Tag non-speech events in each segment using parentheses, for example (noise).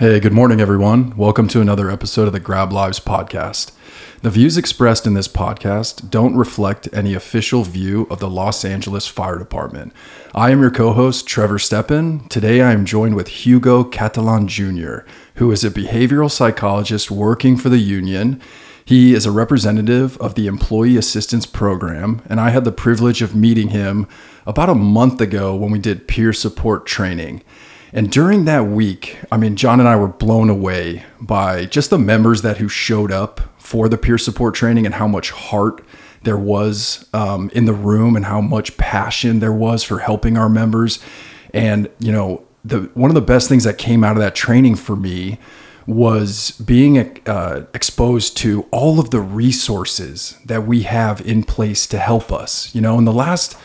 Hey, good morning, everyone. Welcome to another episode of the Grab Lives podcast. The views expressed in this podcast don't reflect any official view of the Los Angeles Fire Department. I am your co host, Trevor Steppen. Today I am joined with Hugo Catalan Jr., who is a behavioral psychologist working for the union. He is a representative of the Employee Assistance Program, and I had the privilege of meeting him about a month ago when we did peer support training. And during that week, I mean, John and I were blown away by just the members that who showed up for the peer support training and how much heart there was um, in the room and how much passion there was for helping our members. And you know, the one of the best things that came out of that training for me was being uh, exposed to all of the resources that we have in place to help us. You know, in the last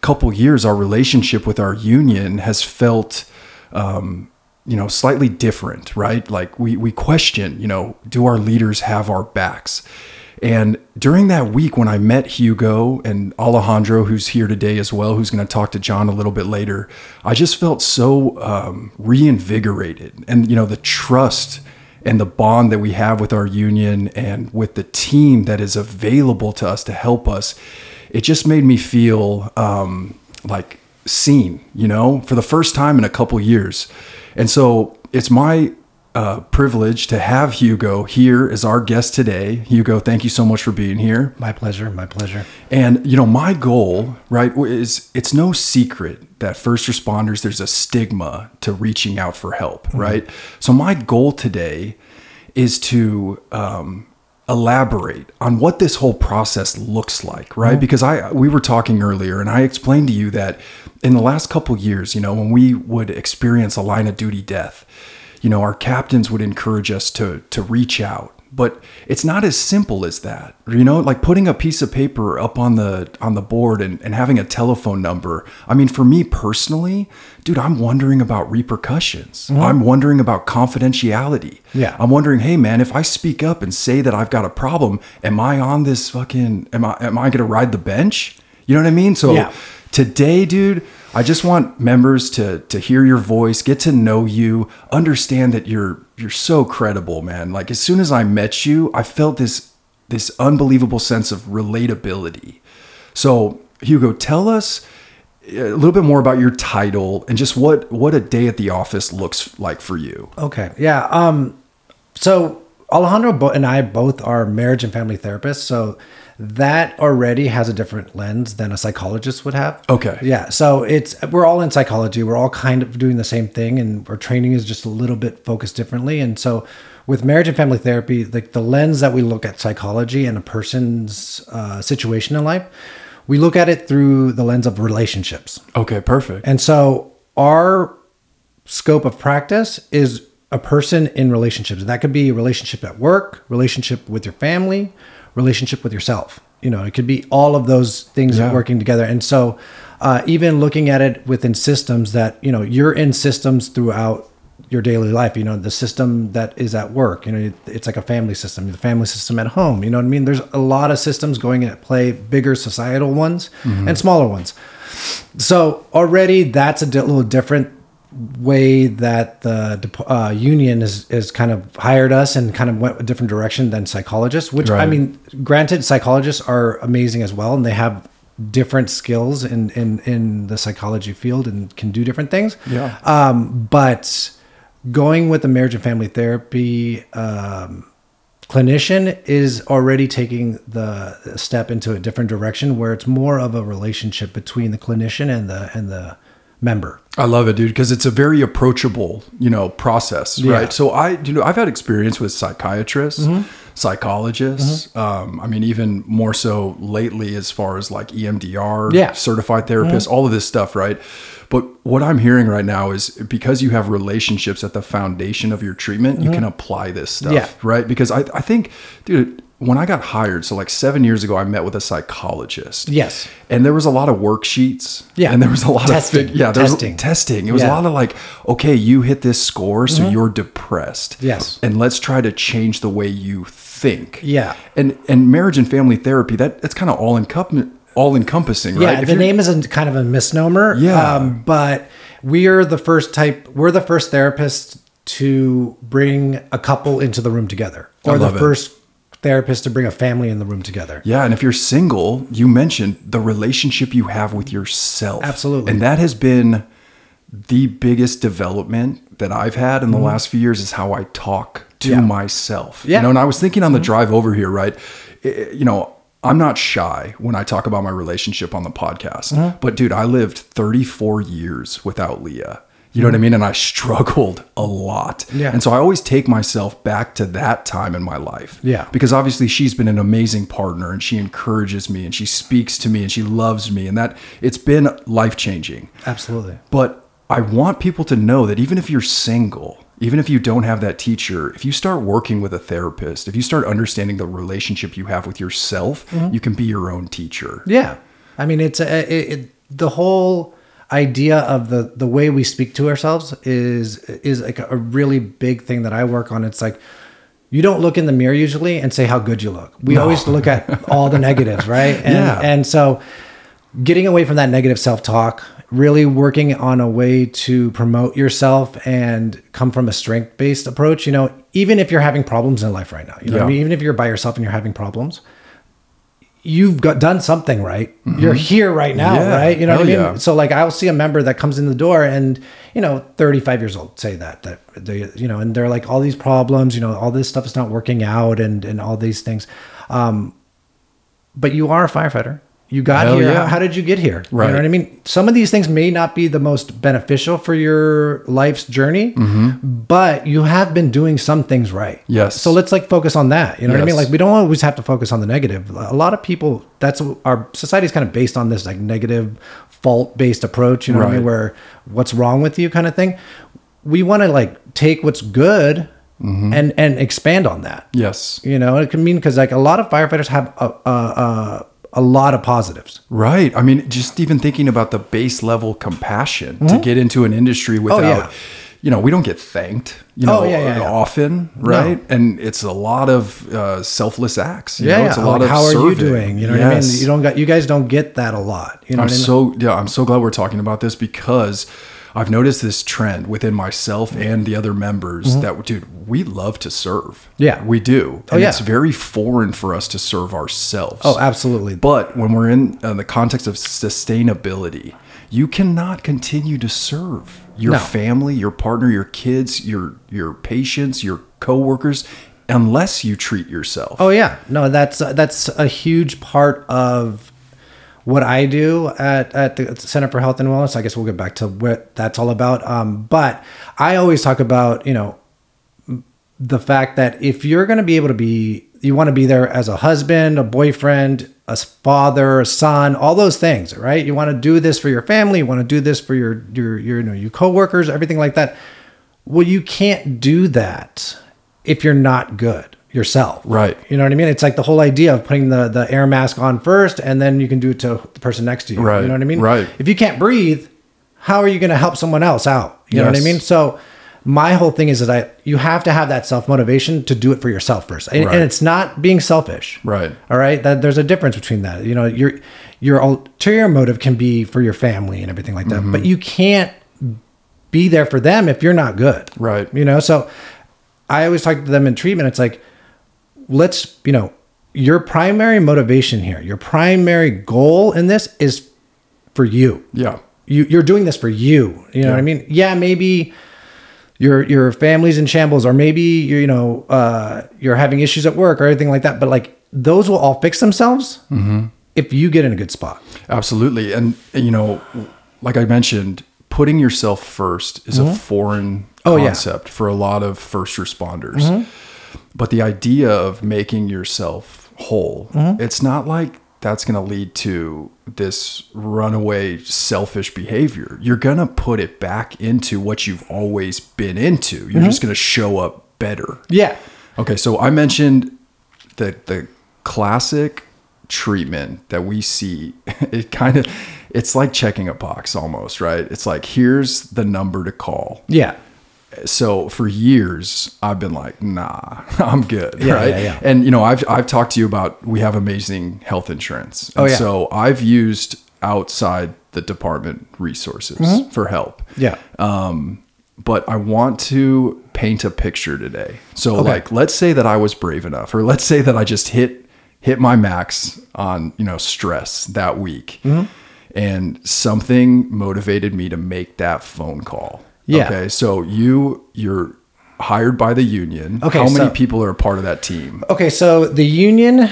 couple years, our relationship with our union has felt um, you know, slightly different, right? Like we we question, you know, do our leaders have our backs? And during that week, when I met Hugo and Alejandro, who's here today as well, who's going to talk to John a little bit later, I just felt so um, reinvigorated. And, you know, the trust and the bond that we have with our union and with the team that is available to us to help us, it just made me feel um, like seen, you know, for the first time in a couple years. And so it's my uh, privilege to have Hugo here as our guest today. Hugo, thank you so much for being here. My pleasure. My pleasure. And, you know, my goal, right, is it's no secret that first responders, there's a stigma to reaching out for help, mm-hmm. right? So my goal today is to, um, elaborate on what this whole process looks like right mm-hmm. because i we were talking earlier and i explained to you that in the last couple years you know when we would experience a line of duty death you know our captains would encourage us to to reach out but it's not as simple as that you know? Like putting a piece of paper up on the on the board and, and having a telephone number. I mean for me personally dude i'm wondering about repercussions. Mm-hmm. i'm wondering about confidentiality. Yeah. I'm wondering hey man if i speak up and say that i've got a problem am i on this fucking am i am i gonna ride the bench? You know what i mean? So yeah. today dude I just want members to to hear your voice, get to know you, understand that you're you're so credible, man. Like as soon as I met you, I felt this this unbelievable sense of relatability. So, Hugo, tell us a little bit more about your title and just what what a day at the office looks like for you. Okay. Yeah. Um so Alejandro and I both are marriage and family therapists, so that already has a different lens than a psychologist would have. Okay. Yeah. So it's we're all in psychology. We're all kind of doing the same thing, and our training is just a little bit focused differently. And so with marriage and family therapy, like the lens that we look at psychology and a person's uh, situation in life, we look at it through the lens of relationships. Okay. Perfect. And so our scope of practice is a person in relationships. And that could be a relationship at work, relationship with your family, relationship with yourself. You know, it could be all of those things yeah. working together. And so, uh, even looking at it within systems that you know you're in systems throughout your daily life. You know, the system that is at work. You know, it's like a family system. The family system at home. You know what I mean? There's a lot of systems going at play, bigger societal ones mm-hmm. and smaller ones. So already that's a little different way that the uh, union is is kind of hired us and kind of went a different direction than psychologists. Which right. I mean, granted, psychologists are amazing as well, and they have different skills in in in the psychology field and can do different things. Yeah. Um, but going with the marriage and family therapy. Um, clinician is already taking the step into a different direction where it's more of a relationship between the clinician and the and the member. I love it, dude, because it's a very approachable, you know, process, yeah. right? So I, you know, I've had experience with psychiatrists, mm-hmm. psychologists. Mm-hmm. Um, I mean, even more so lately, as far as like EMDR, yeah. certified therapists, mm-hmm. all of this stuff, right? But what I'm hearing right now is because you have relationships at the foundation of your treatment, you mm-hmm. can apply this stuff, yeah. right? Because I, I think, dude, when I got hired, so like seven years ago, I met with a psychologist. Yes. And there was a lot of worksheets. Yeah. And there was a lot testing. of yeah, there testing. was testing. It was yeah. a lot of like, okay, you hit this score, so mm-hmm. you're depressed. Yes. And let's try to change the way you think. Yeah. And and marriage and family therapy, that that's kind of all encompassing all encompassing, right? Yeah, if the name is a kind of a misnomer. Yeah. Um, but we are the first type we're the first therapist to bring a couple into the room together, or the it. first therapist to bring a family in the room together. Yeah, and if you're single, you mentioned the relationship you have with yourself. Absolutely. And that has been the biggest development that I've had in the last few years is how I talk to Mm-hmm. Yeah. myself. Yeah. You know, and I was thinking on the drive over here, right? I- You know, I'm not shy when I talk about my relationship on the podcast. Mm-hmm. But dude, I lived 34 years without Leah. You know what I mean? And I struggled a lot. Yeah. And so I always take myself back to that time in my life. Yeah. Because obviously she's been an amazing partner and she encourages me and she speaks to me and she loves me and that it's been life changing. Absolutely. But I want people to know that even if you're single, even if you don't have that teacher, if you start working with a therapist, if you start understanding the relationship you have with yourself, Mm-hmm. you can be your own teacher. Yeah, I mean, it's a, it, it, the whole idea of the the way we speak to ourselves is is like a really big thing that I work on. It's like you don't look in the mirror usually and say how good you look. We always look at (laughs) all the negatives, right? And, Yeah. and so getting away from that negative self talk, really working on a way to promote yourself and come from a strength based approach. You know, even if you're having problems in life right now, you know, what I mean, even if you're by yourself and you're having problems, you've got done something right. You're here right now, Mm-hmm. Yeah, right? You know what I mean? yeah. So like I'll see a member that comes in the door and you know 35 years old say that that they you know and they're like all these problems, you know, all this stuff is not working out and and all these things. Um but you are a firefighter. You got Hell here. yeah. How, how did you get here? You Right. know what I mean? Some of these things may not be the most beneficial for your life's journey, but you have been doing some things right. Mm-hmm. Yes. So let's like focus on that. You know what I mean? Like we don't always have to focus on the negative. A lot of people, that's our society is kind of based on this like negative, fault based approach. You know what I mean? Where what's wrong with you kind of thing. We want to like take what's good Mm-hmm. and and expand on that. Yes. You know, it can mean because like a lot of firefighters have a, a, a, a lot of positives. Right. I mean, just even thinking about the base level compassion to get into an industry without, Mm-hmm. Oh, yeah. you know, we don't get thanked, you know, Oh, yeah, yeah, often, right? And it's a lot of uh, selfless acts. You Yeah, know? It's a lot Like, of how are you doing? You know what I mean? You don't got you guys don't get that a lot. You know I'm what I mean? so yeah, I'm so glad we're talking about this because I've noticed this trend within myself and the other members that dude, we love to serve. Mm-hmm. Yeah. We do. Oh, And yeah. it's very foreign for us to serve ourselves. oh, absolutely. But when we're in uh, the context of sustainability, you cannot continue to serve your No. family, your partner, your kids, your your patients, your coworkers unless you treat yourself. Oh yeah, no, that's uh, that's a huge part of what I do at at the Center for Health and Wellness. I guess we'll get back to what that's all about. Um, but I always talk about you know the fact that if you're going to be able to be, you want to be there as a husband, a boyfriend, a father, a son, all those things, right? You want to do this for your family. You want to do this for your your your you know your coworkers, everything like that. Well, you can't do that if you're not good yourself. Right. You know what I mean? It's like the whole idea of putting the the air mask on first, and then you can do it to the person next to you. Right, You know what I mean? right. If you can't breathe, how are you going to help someone else out? You know what I mean? So my whole thing is that I you have to have that self motivation to do it for yourself first, and, Right. and it's not being selfish. Right. All right. That there's a difference between that. You know, your your ulterior motive can be for your family and everything like that, Mm-hmm. but you can't be there for them if you're not good. Right. You know, so I always talk to them in treatment. It's like, let's, you know, your primary motivation here, your primary goal in this is for you. Yeah. You you're doing this for you. You know what I mean? Yeah, maybe your your family's in shambles, or maybe you you know uh, you're having issues at work or anything like that. But like those will all fix themselves Mm-hmm. if you get in a good spot. Absolutely. And, you know, like I mentioned, putting yourself first is a foreign Oh, yeah. concept for a lot of first responders. But the idea of making yourself whole, mm-hmm. it's not like that's going to lead to this runaway selfish behavior. You're going to put it back into what you've always been into. You're mm-hmm. just going to show up better. Yeah. Okay, so I mentioned the the classic treatment that we see. (laughs) It kind of it's like checking a box almost, right? It's like here's the number to call. Yeah. So for years I've been like, nah, (laughs) I'm good, Yeah, right? yeah, yeah. And you know, I've I've talked to you about we have amazing health insurance. Oh, yeah. So I've used outside the department resources Mm-hmm. for help Yeah. um, but I want to paint a picture today. So like let's say that I was brave enough or let's say that I just hit hit my max on, you know, stress that week. Mm-hmm. And something motivated me to make that phone call. Yeah. Okay. So you you're hired by the union. Okay, How many so- people are a part of that team? Okay, so the union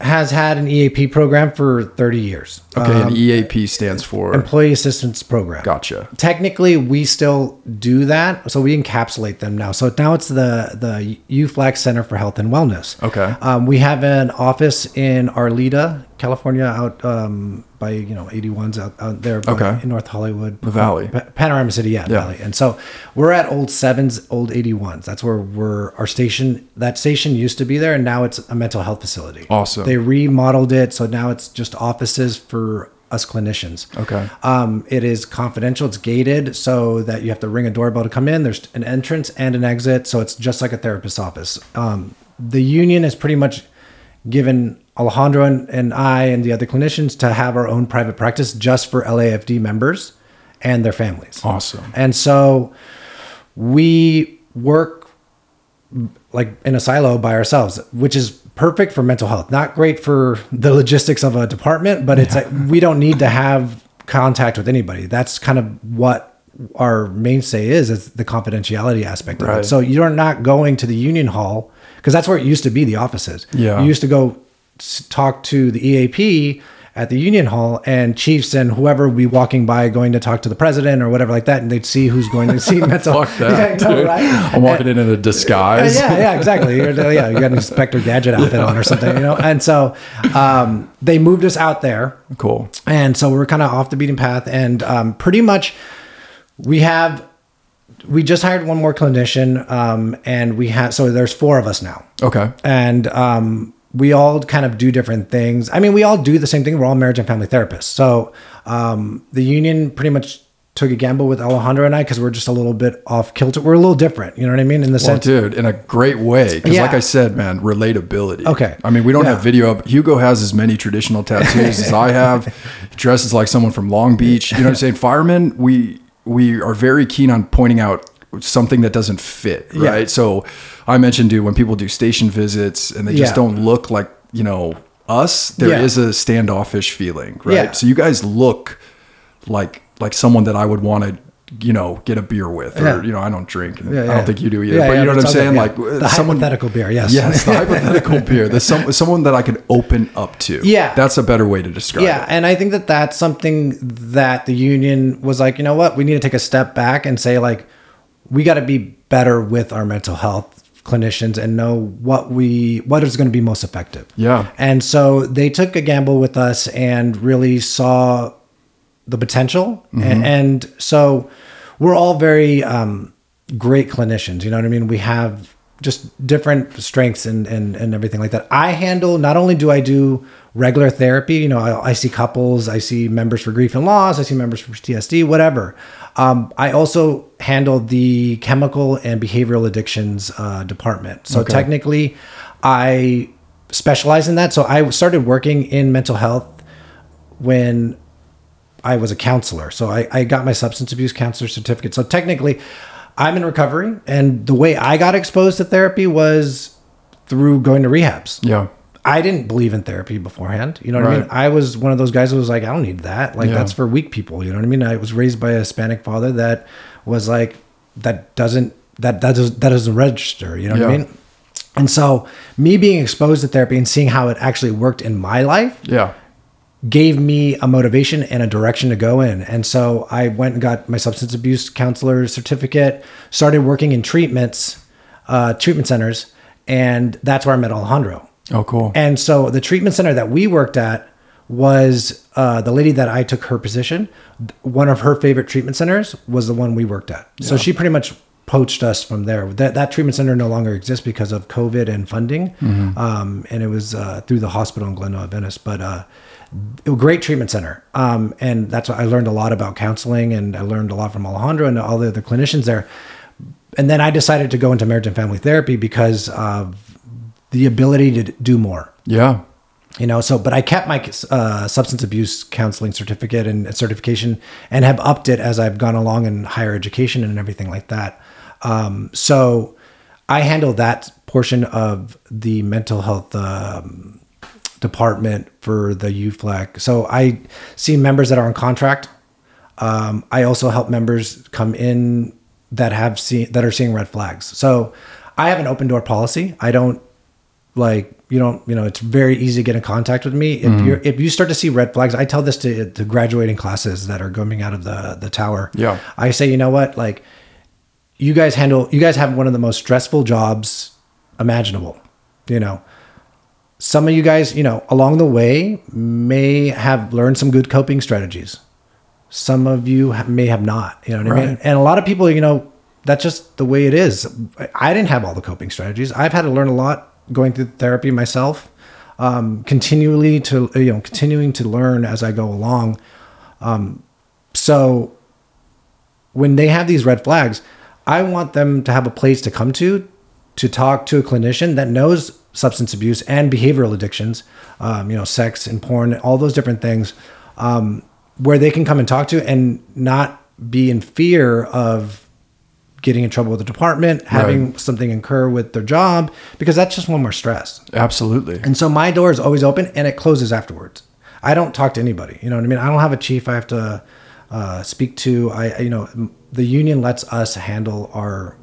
has had an EAP program for 30 years. Okay, Um, and EAP stands for Employee Assistance Program. Gotcha. Technically, we still do that, so we encapsulate them now. So now it's the the UFLAC Center for Health and Wellness. Okay. Um, we have an office in Arleta, California, out um, by you know 81s out, out there by- Okay. in North Hollywood, The Valley. Pa- Panorama City, yeah, Yeah. Valley. And so we're at old sevens, old 81s. That's where we're our station. That station used to be there, and now it's a mental health facility. Awesome. They remodeled it, so now it's just offices for us clinicians. Okay. Um, it is confidential. It's gated so that you have to ring a doorbell to come in. There's an entrance and an exit, so it's just like a therapist's office. Um, the union has pretty much given Alejandro and, and I and the other clinicians to have our own private practice just for LAFD members and their families. Awesome. And so we work like in a silo by ourselves, which is perfect for mental health. Not great for the logistics of a department, but it's like we don't need to have contact with anybody. That's kind of what our mainstay is, is the confidentiality aspect of Right. it. So you're not going to the union hall because that's where it used to be the offices. Yeah. You used to go talk to the EAP at the union hall and chiefs and whoever would be walking by going to talk to the president or whatever like that and they'd see who's going to see (laughs) mental Fuck that, Yeah, I know, dude. right? I'm walking in in a disguise. yeah, yeah, exactly. You're, yeah, you got an Inspector Gadget (laughs) outfit on or something, you know. And so um, they moved us out there, Cool. and so we're kind of off the beaten path, and um, pretty much we have we just hired one more clinician, um, and we have so there's four of us now, Okay. and um, we all kind of do different things. I mean, we all do the same thing. We're all marriage and family therapists. So um, the union pretty much took a gamble with Alejandro and I because we're just a little bit off kilter. We're a little different. You know what I mean? In the Well, sense, dude, in a great way. Because, Yeah. like I said, man, relatability. Okay. I mean, we don't Yeah. have video up. Hugo has as many traditional tattoos as I have. He (laughs) dresses like someone from Long Beach. You know what I'm saying? Firemen, we we are very keen on pointing out something that doesn't fit, Yeah. right? So I mentioned, dude, when people do station visits and they just Yeah. don't look like you know us, there is Yeah. a standoffish feeling, right? So you guys look like like someone that I would want to. You know, get a beer with, or you know, I don't drink. And I don't think you do either. Yeah, but you know what I'm saying? Like The someone, hypothetical beer, yes. Yes, the (laughs) hypothetical beer. There's some someone that I could open up to. Yeah. that's a better way to describe Yeah, it. and I think that that's something that the union was like, you know what, we need to take a step back and say like, we got to be better with our mental health clinicians and know what we what is going to be most effective. Yeah. And so they took a gamble with us and really saw the potential, A- and, so we're all very um, great clinicians. You know what I mean? We have just different strengths and, and and everything like that. I handle not only do I do regular therapy. You know, I, I see couples, I see members for grief and loss, I see members for PTSD, whatever. Um, I also handle the chemical and behavioral addictions uh, department. So Okay. technically, I specialize in that. So I started working in mental health when I was a counselor. So I, I got my substance abuse counselor certificate. So technically, I'm in recovery. And the way I got exposed to therapy was through going to rehabs. Yeah. I didn't believe in therapy beforehand. You know what I mean? I was one of those guys who was like, I don't need that. Like Yeah. that's for weak people. You know what I mean? I was raised by a Hispanic father that was like, that doesn't that that doesn't that doesn't register. You know what I mean? And so me being exposed to therapy and seeing how it actually worked in my life Yeah. gave me a motivation and a direction to go in. And so I went and got my substance abuse counselor certificate, started working in treatments, uh, treatment centers, and that's where I met Alejandro. Oh, cool. And so the treatment center that we worked at was uh, the lady that I took her position. One of her favorite treatment centers was the one we worked at. So she pretty much poached us from there. That that treatment center no longer exists because of COVID and funding, um, and it was uh, through the hospital in Glendale Adventist. But uh, a great treatment center, um, and that's why I learned a lot about counseling, and I learned a lot from Alejandro and all the other clinicians there. And then I decided to go into marriage and family therapy because of the ability to do more yeah. you know so but i kept my uh, substance abuse counseling certificate and certification and have upped it as i've gone along in higher education and everything like that Um, so I handle that portion of the mental health um, department for the UFLAC. So I see members that are on contract. Um, I also help members come in that have seen that are seeing red flags. So I have an open door policy. I don't like you don't you know it's very easy to get in contact with me if mm-hmm. you if you start to see red flags. I tell this to to graduating classes that are coming out of the the tower. Yeah. I say you know what like you guys handle you guys have one of the most stressful jobs imaginable. You know some of you guys, you know, along the way may have learned some good coping strategies. Some of you may have not, you know what I mean? And a lot of people, you know, that's just the way it is. I didn't have all the coping strategies. I've had to learn a lot going through therapy myself, um, continually to, you know, continuing to learn as I go along. Um, so when they have these red flags, I want them to have a place to come to to talk to a clinician that knows substance abuse and behavioral addictions, um, you know, sex and porn, all those different things, um, where they can come and talk to and not be in fear of getting in trouble with the department, having Right. something incur with their job, because that's just one more stress. Absolutely. And so my door is always open and it closes afterwards. I don't talk to anybody. You know what I mean? I don't have a chief I have to uh, speak to. I, I- you know, the union lets us handle our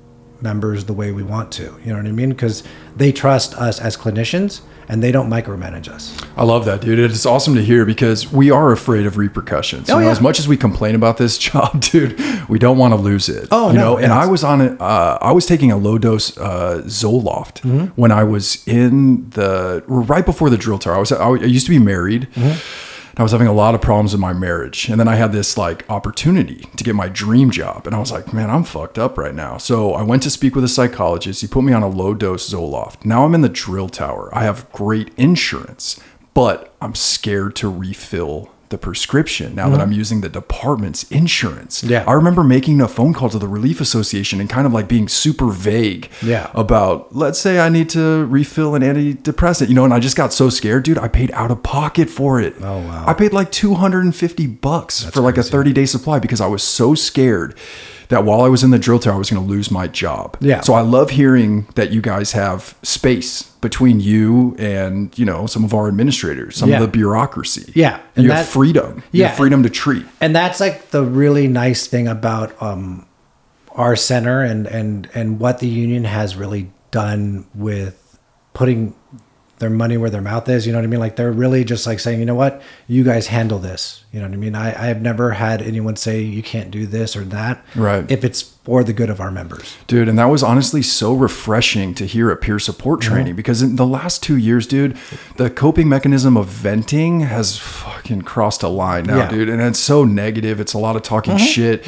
members the way we want to. You know what I mean? Because they trust us as clinicians and they don't micromanage us. I love that, dude. It's awesome to hear because we are afraid of repercussions. Oh, you know, yeah. as much as we complain about this (laughs) job, dude, we don't want to lose it. Oh, you no, know. And. I was on it. Uh, I was taking a low dose uh, Zoloft Mm-hmm. when I was in the right before the drill tower. I was. I used to be married. Mm-hmm. And I was having a lot of problems in my marriage. And then I had this like opportunity to get my dream job. And I was like, man, I'm fucked up right now. So I went to speak with a psychologist. He put me on a low dose Zoloft. Now I'm in the drill tower. I have great insurance, but I'm scared to refill the prescription now that mm-hmm. I'm using the department's insurance. Yeah. I remember making a phone call to the Relief Association and kind of like being super vague Yeah. about let's say I need to refill an antidepressant, you know, and I just got so scared, dude. I paid out of pocket for it. Oh, wow. I paid like 250 bucks for like a 30 day supply because I was so scared that while I was in the drill tower, I was going to lose my job. Yeah. So I love hearing that you guys have space between you and, you know, some of our administrators, some Yeah. of the bureaucracy. Yeah, and you have that- freedom. You Yeah. have freedom to treat. and that's like the really nice thing about um, our center and and and what the union has really done with putting their money where their mouth is you know what i mean like they're really just like saying you know what you guys handle this you know what i mean i i have never had anyone say you can't do this or that Right. if it's for the good of our members Dude, and that was honestly so refreshing to hear at peer support training because in the last two years, dude, the coping mechanism of venting has fucking crossed a line now, Yeah. dude. And it's so negative. It's a lot of talking mm-hmm. shit.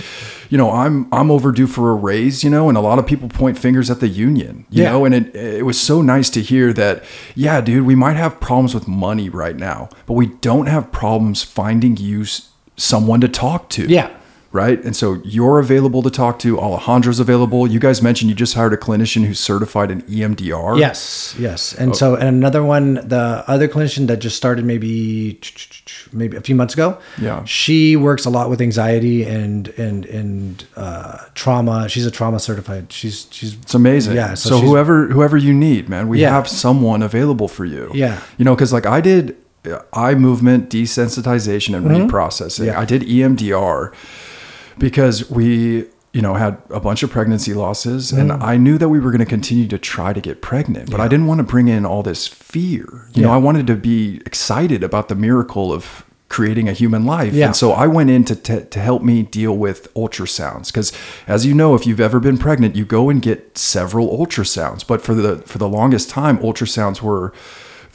You know, I'm I'm overdue for a raise, you know, and a lot of people point fingers at the union, you Yeah. know, and it it was so nice to hear that, yeah, dude, we might have problems with money right now, but we don't have problems finding you s- someone to talk to Yeah. right? And so you're available to talk to. Alejandro's available. You guys mentioned you just hired a clinician who's certified in EMDR. Yes, yes. And so, and another one, the other clinician that just started maybe maybe a few months ago. Yeah. she works a lot with anxiety and and and uh, trauma. She's a trauma certified. She's she's It's amazing. Yeah. So, she's- whoever whoever you need, man, we Yeah. have someone available for you. Yeah. You know, because like I did eye movement desensitization and reprocessing. Mm-hmm. Yeah. I did EMDR because we you know had a bunch of pregnancy losses and Mm. i knew that we were going to continue to try to get pregnant but i didn't want to bring in all this fear you know i wanted to be excited about the miracle of creating a human life Yeah. and so i went in to, to, to help me deal with ultrasounds because as you know if you've ever been pregnant you go and get several ultrasounds but for the for the longest time ultrasounds were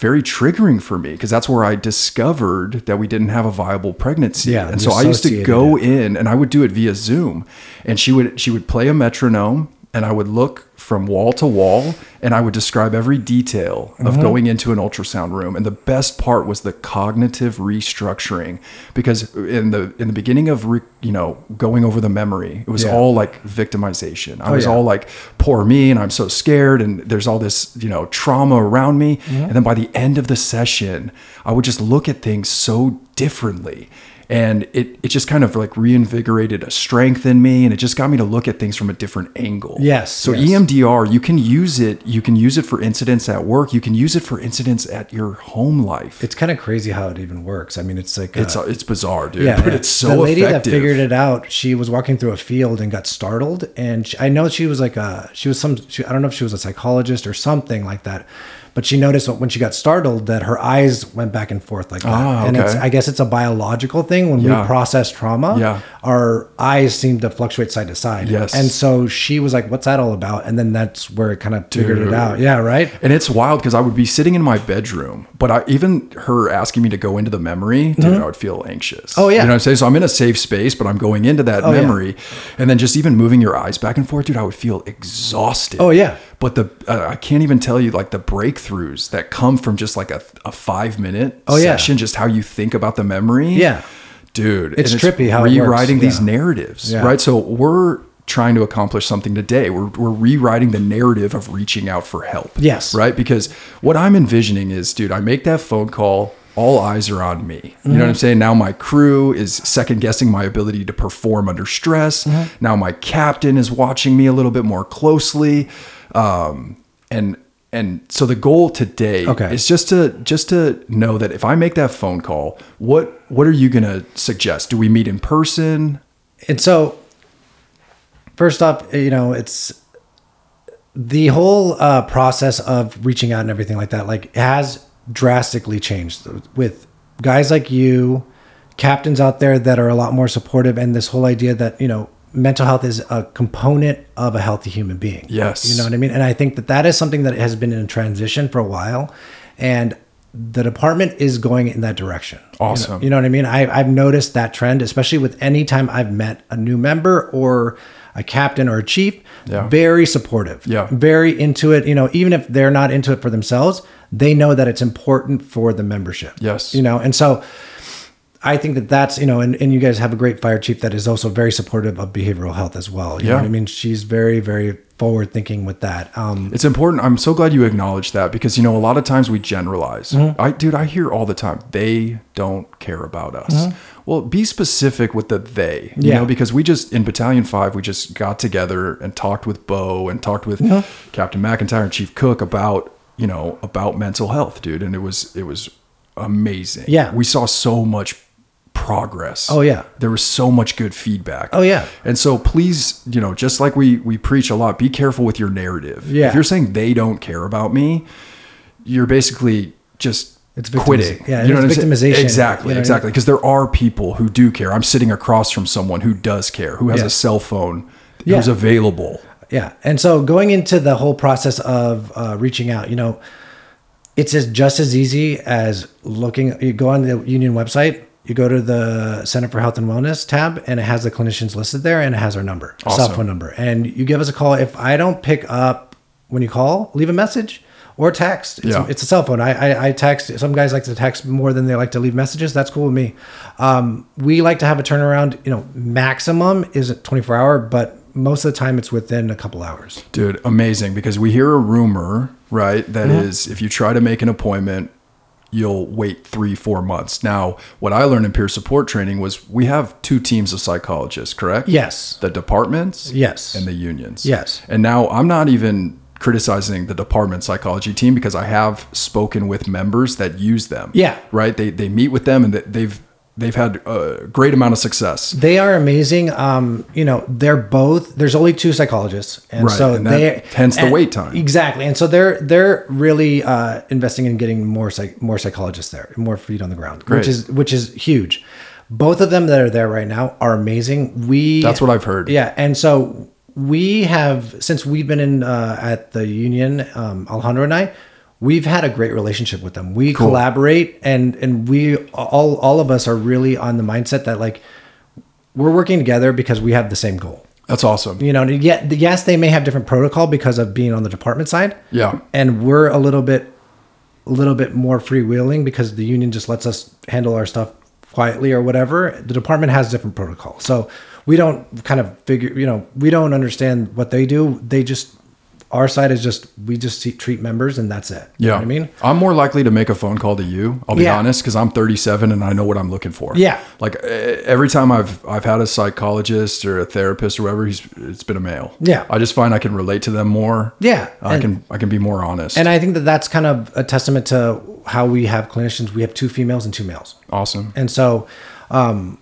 very triggering for me because that's where I discovered that we didn't have a viable pregnancy. Yeah, and so I used to go it. in and I would do it via Zoom, and she would she would play a metronome, and I would look from wall to wall, and I would describe every detail of Mm-hmm. going into an ultrasound room. And the best part was the cognitive restructuring because in the in the beginning of re, you know going over the memory, it was Yeah. Oh, all like victimization. I was yeah. all like poor me, and I'm so scared, and there's all this you know trauma around me. Mm-hmm. And then by the end of the session, I would just look at things so differently. And it it just kind of like reinvigorated a strength in me and it just got me to look at things from a different angle Yes, so yes. emdr you can use it you can use it for incidents at work you can use it for incidents at your home life It's kind of crazy how it even works. I mean, it's like it's uh, it's bizarre dude yeah, but it's so the lady effective that figured it out. She was walking through a field and got startled, and she, I know she was like a she was some she, I don't know if she was a psychologist or something like that, but she noticed when she got startled that her eyes went back and forth like that, Ah, and it's. I guess it's a biological thing when Yeah. we process trauma. Yeah. our eyes seem to fluctuate side to side. Yes. and so she was like, "What's that all about?" And then that's where it kind of figured it out. Yeah, right. And it's wild because I would be sitting in my bedroom, but I even her asking me to go into the memory, dude, I would feel anxious. Mm-hmm. Oh, yeah. you know what I'm saying. So I'm in a safe space, but I'm going into that Oh, yeah. memory, and then just even moving your eyes back and forth, dude, I would feel exhausted. Oh, yeah. But the uh, I can't even tell you like the breakthroughs that come from just like a, a five minute Oh, yeah. session, just how you think about the memory. Yeah. dude, It's and trippy how rewriting these yeah. narratives, Yeah. right? So we're trying to accomplish something today. We're, we're rewriting the narrative of reaching out for help. Yes. Right. Because what I'm envisioning is, dude, I make that phone call. All eyes are on me. You know what I'm saying? Now my crew is second guessing my ability to perform under stress. Now my captain is watching me a little bit more closely. Um, and and so the goal today Okay. is just to just to know that if I make that phone call, what what are you gonna suggest? Do we meet in person? And so, first off, you know, it's the whole uh, process of reaching out and everything like that, like, has drastically changed with guys like you, captains out there that are a lot more supportive, and this whole idea that, you know, mental health is a component of a healthy human being. Yes. You know what I mean? And I think that that is something that has been in transition for a while. And the department is going in that direction. You know- Awesome. You know, what I mean? I, I've noticed that trend, especially with any time I've met a new member or a captain or a chief. Yeah. Very supportive. Yeah. Very into it. You know, even if they're not into it for themselves, they know that it's important for the membership. Yes. You know, and so I think that that's, you know, and, and you guys have a great fire chief that is also very supportive of behavioral health as well. You know Yeah. what I mean? She's very, very forward thinking with that. Um, It's important. I'm so glad you acknowledge that because you know a lot of times we generalize. Mm-hmm. I dude, I hear all the time they don't care about us. Well, be specific with the they. You Mm-hmm. Yeah. know, because we just in Battalion Five, we just got together and talked with Bo and talked with Captain McIntyre and Chief Cook about you know about mental health, dude, and it was it was amazing. Yeah. we saw so much progress. Oh, yeah. there was so much good feedback. Oh, yeah. And so please, you know, just like we we preach a lot, be careful with your narrative. Yeah. If you're saying they don't care about me, you're basically just It's quitting. yeah, you know it's victimization. Exactly, You know I exactly. Because there are people who do care. I'm sitting across from someone who does care, who has a cell phone, Yeah. who's available. Yeah. And so going into the whole process of uh, reaching out, you know, it's as, just as easy as looking, you go on the union website, you go to the Center for Health and Wellness tab, and it has the clinicians listed there and it has our number, a cell phone number. And you give us a call. If I don't pick up when you call, leave a message or text. It's, Yeah. it's a cell phone. I, I, I text. Some guys like to text more than they like to leave messages. That's cool with me. Um, we like to have a turnaround, you know, maximum is a 24 hour, but most of the time it's within a couple hours. Dude, amazing. Because we hear a rumor, right? That is, if you try to make an appointment, you'll wait three, four months. Now, what I learned in peer support training was we have two teams of psychologists, correct? Yes. The departments, Yes. and the unions. Yes. And now I'm not even criticizing the department psychology team because I have spoken with members that use them. Yeah. Right. They they meet with them and they- they've they've had a great amount of success. They are amazing. Um, you know, they're both. There's only two psychologists, and Right, so and they hence the wait time. Exactly, and so they're they're really uh, investing in getting more psych, more psychologists there, more feet on the ground, Great. which is which is huge. Both of them that are there right now are amazing. We That's what I've heard. Yeah, and so we have since we've been in uh, at the union, um, Alejandro and I, we've had a great relationship with them. We collaborate, and and we all all of us are really on the mindset that like we're working together because we have the same goal. That's awesome. You know, yet yes, they may have different protocol because of being on the department side. Yeah. and we're a little bit, a little bit more freewheeling because the union just lets us handle our stuff quietly or whatever. The department has different protocol, so we don't kind of figure. You know, we don't understand what they do. They just our side is just we just treat members and that's it. You Yeah. know what I mean? I'm more likely to make a phone call to you. I'll be Yeah. honest, because I'm 37 and I know what I'm looking for. Yeah. Like every time I've I've had a psychologist or a therapist or whatever, he's it's been a male. Yeah. I just find I can relate to them more. Yeah, I and- can I can be more honest. And I think that that's kind of a testament to how we have clinicians. We have two females and two males. awesome. And so um,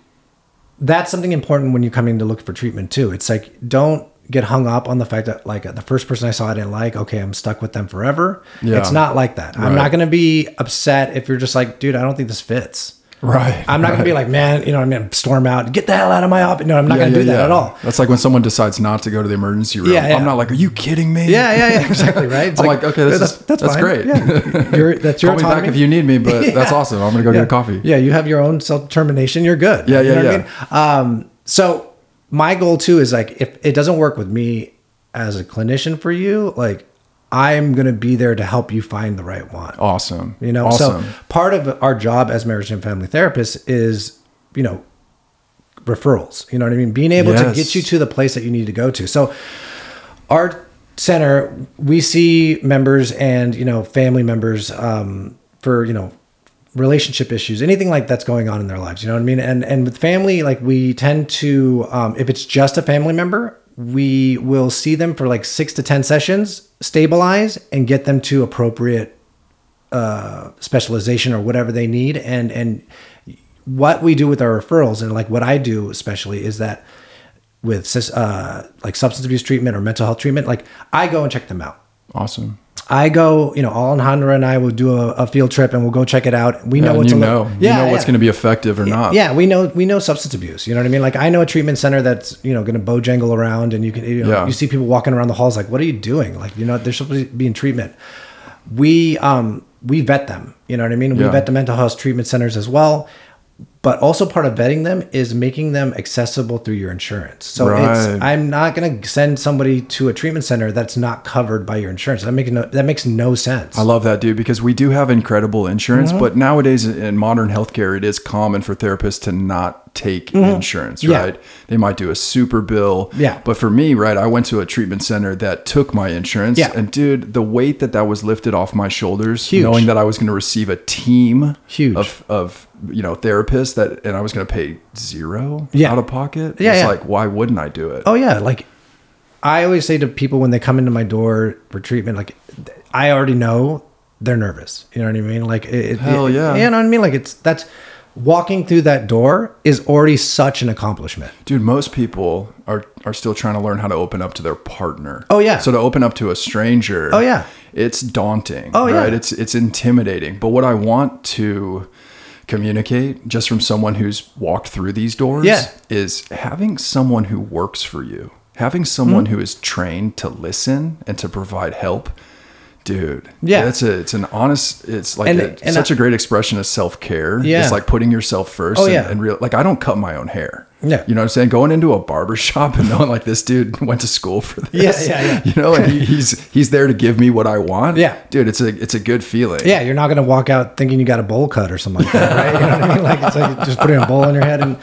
that's something important when you're coming to look for treatment too. It's like don't get hung up on the fact that like the first person I saw I didn't like, okay, I'm stuck with them forever. Yeah. It's not like that. I'm not going to be upset if you're just like, dude, I don't think this fits. Right. I'm not going to be like, man, you know I'm gonna Storm out, get the hell out of my office. No, I'm not going to do that at all. That's like when someone decides not to go to the emergency room. Yeah, yeah. I'm not like, are you kidding me? Yeah, yeah, yeah, exactly, (laughs) right? It's I'm like, okay, this is- that's fine. great. Yeah. (laughs) You're, that's your Call me back if you need me, but (laughs) that's awesome. I'm gonna go yeah. get a coffee. Yeah, you have your own self determination. You're good. Yeah, You yeah, know what I mean? Um, so my goal too is like if it doesn't work with me as a clinician for you, like I'm gonna be there to help you find the right one. Awesome. You know, awesome. so part of our job as marriage and family therapists is, you know, referrals. You know what I mean? Being able to get you to the place that you need to go to. So our center, we see members and, you know, family members um, for, you know, relationship issues, anything like that's going on in their lives. You know what I mean? And and with family, like we tend to, um, if it's just a family member, we will see them for like six to ten sessions, stabilize, and get them to appropriate uh, specialization or whatever they need. And and what we do with our referrals, and like what I do especially, is that with uh, like substance abuse treatment or mental health treatment, like I go and check them out. awesome. I go, you know, Alejandro and I will do a, a field trip and we'll go check it out. We know and what's you know, little, you know what's going to be effective or not. yeah, we know we know substance abuse. You know what I mean? Like I know a treatment center that's you know going to bojangle around, and you can you know Yeah. you see people walking around the halls like, what are you doing? Like you know they're supposed to be in treatment. We um we vet them. You know what I mean? We Yeah. vet the mental health treatment centers as well. But also part of vetting them is making them accessible through your insurance. So Right. it's I'm not going to send somebody to a treatment center that's not covered by your insurance. That makes no that makes no sense. I love that, dude, because we do have incredible insurance, Mm-hmm. but nowadays in modern healthcare, it is common for therapists to not take insurance, Mm-hmm. Yeah. right? They might do a super bill. Yeah. But for me, right, I went to a treatment center that took my insurance. Yeah. And dude, the weight that that was lifted off my shoulders, Huge. knowing that I was going to receive a team Huge. of, of, you know, therapists that, and I was going to pay zero Yeah. out of pocket. Yeah, It's yeah. like, why wouldn't I do it? Oh yeah, like I always say to people when they come into my door for treatment, like I already know they're nervous. You know what I mean? Like it, Hell it- yeah. you know what I mean? Like it's that's walking through that door is already such an accomplishment. Dude, most people are are still trying to learn how to open up to their partner. Oh, yeah. So to open up to a stranger. Oh, yeah. It's daunting. Oh, yeah. It's it's intimidating. But what I want to communicate just from someone who's walked through these doors Yeah. is having someone who works for you, having someone Mm-hmm. who is trained to listen and to provide help. Dude, Yeah. it's a it's an honest. It's like And- a, and such I- a great expression of self care. Yeah. it's like putting yourself first. Oh, and, yeah. and real like I don't cut my own hair. Yeah. You know what I'm saying? Going into a barber shop and (laughs) knowing like this dude went to school for this. Yeah, yeah, yeah. You know, and he, (laughs) he's he's there to give me what I want. Yeah. Dude, it's a it's a good feeling. Yeah, you're not gonna walk out thinking you got a bowl cut or something like that, right? You know what I mean? Like it's like just putting a bowl on your head and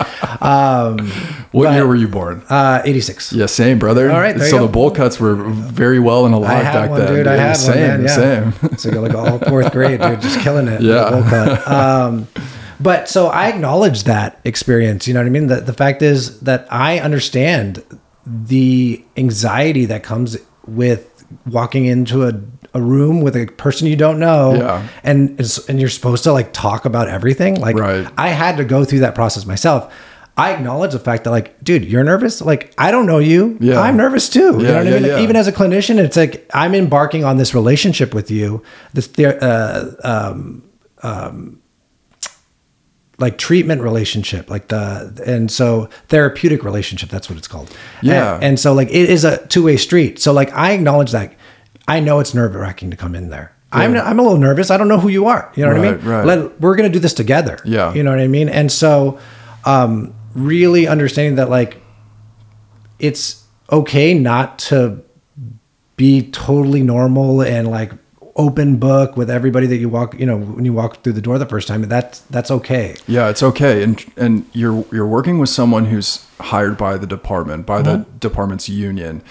um What but, year were you born? uh 86. yeah, same, brother. All right, so you the bowl cuts were very well and I alive back one, then. dude. I Yeah, had same, one, man. Yeah. same. So you're like all fourth grade, dude, just killing it. (laughs) Yeah. bowl cut. Um, but so I acknowledge that experience. You know what I mean? The, the fact is that I understand the anxiety that comes with walking into a, a room with a person you don't know. Yeah. And, and you're supposed to like talk about everything. Like Right. I had to go through that process myself. I acknowledge the fact that like, dude, you're nervous. Like, I don't know you. Yeah. I'm nervous too. you know what yeah, I mean? yeah. Even as a clinician, it's like I'm embarking on this relationship with you, this the- uh, um, um, like treatment relationship, like the and so therapeutic relationship. That's what it's called. Yeah. and, and so like it is a two way street. So like I acknowledge that. I know it's nerve wracking to come in there. I'm I'm a little nervous. I don't know who you are. You know what I mean? right. Let, we're gonna do this together. Yeah. You know what I mean? And so, um, really understanding that like it's okay not to be totally normal and like open book with everybody that you walk you know when you walk through the door the first time that's that's okay Yeah, it's okay, and and you're you're working with someone who's hired by the department, by the Mm-hmm. department's union.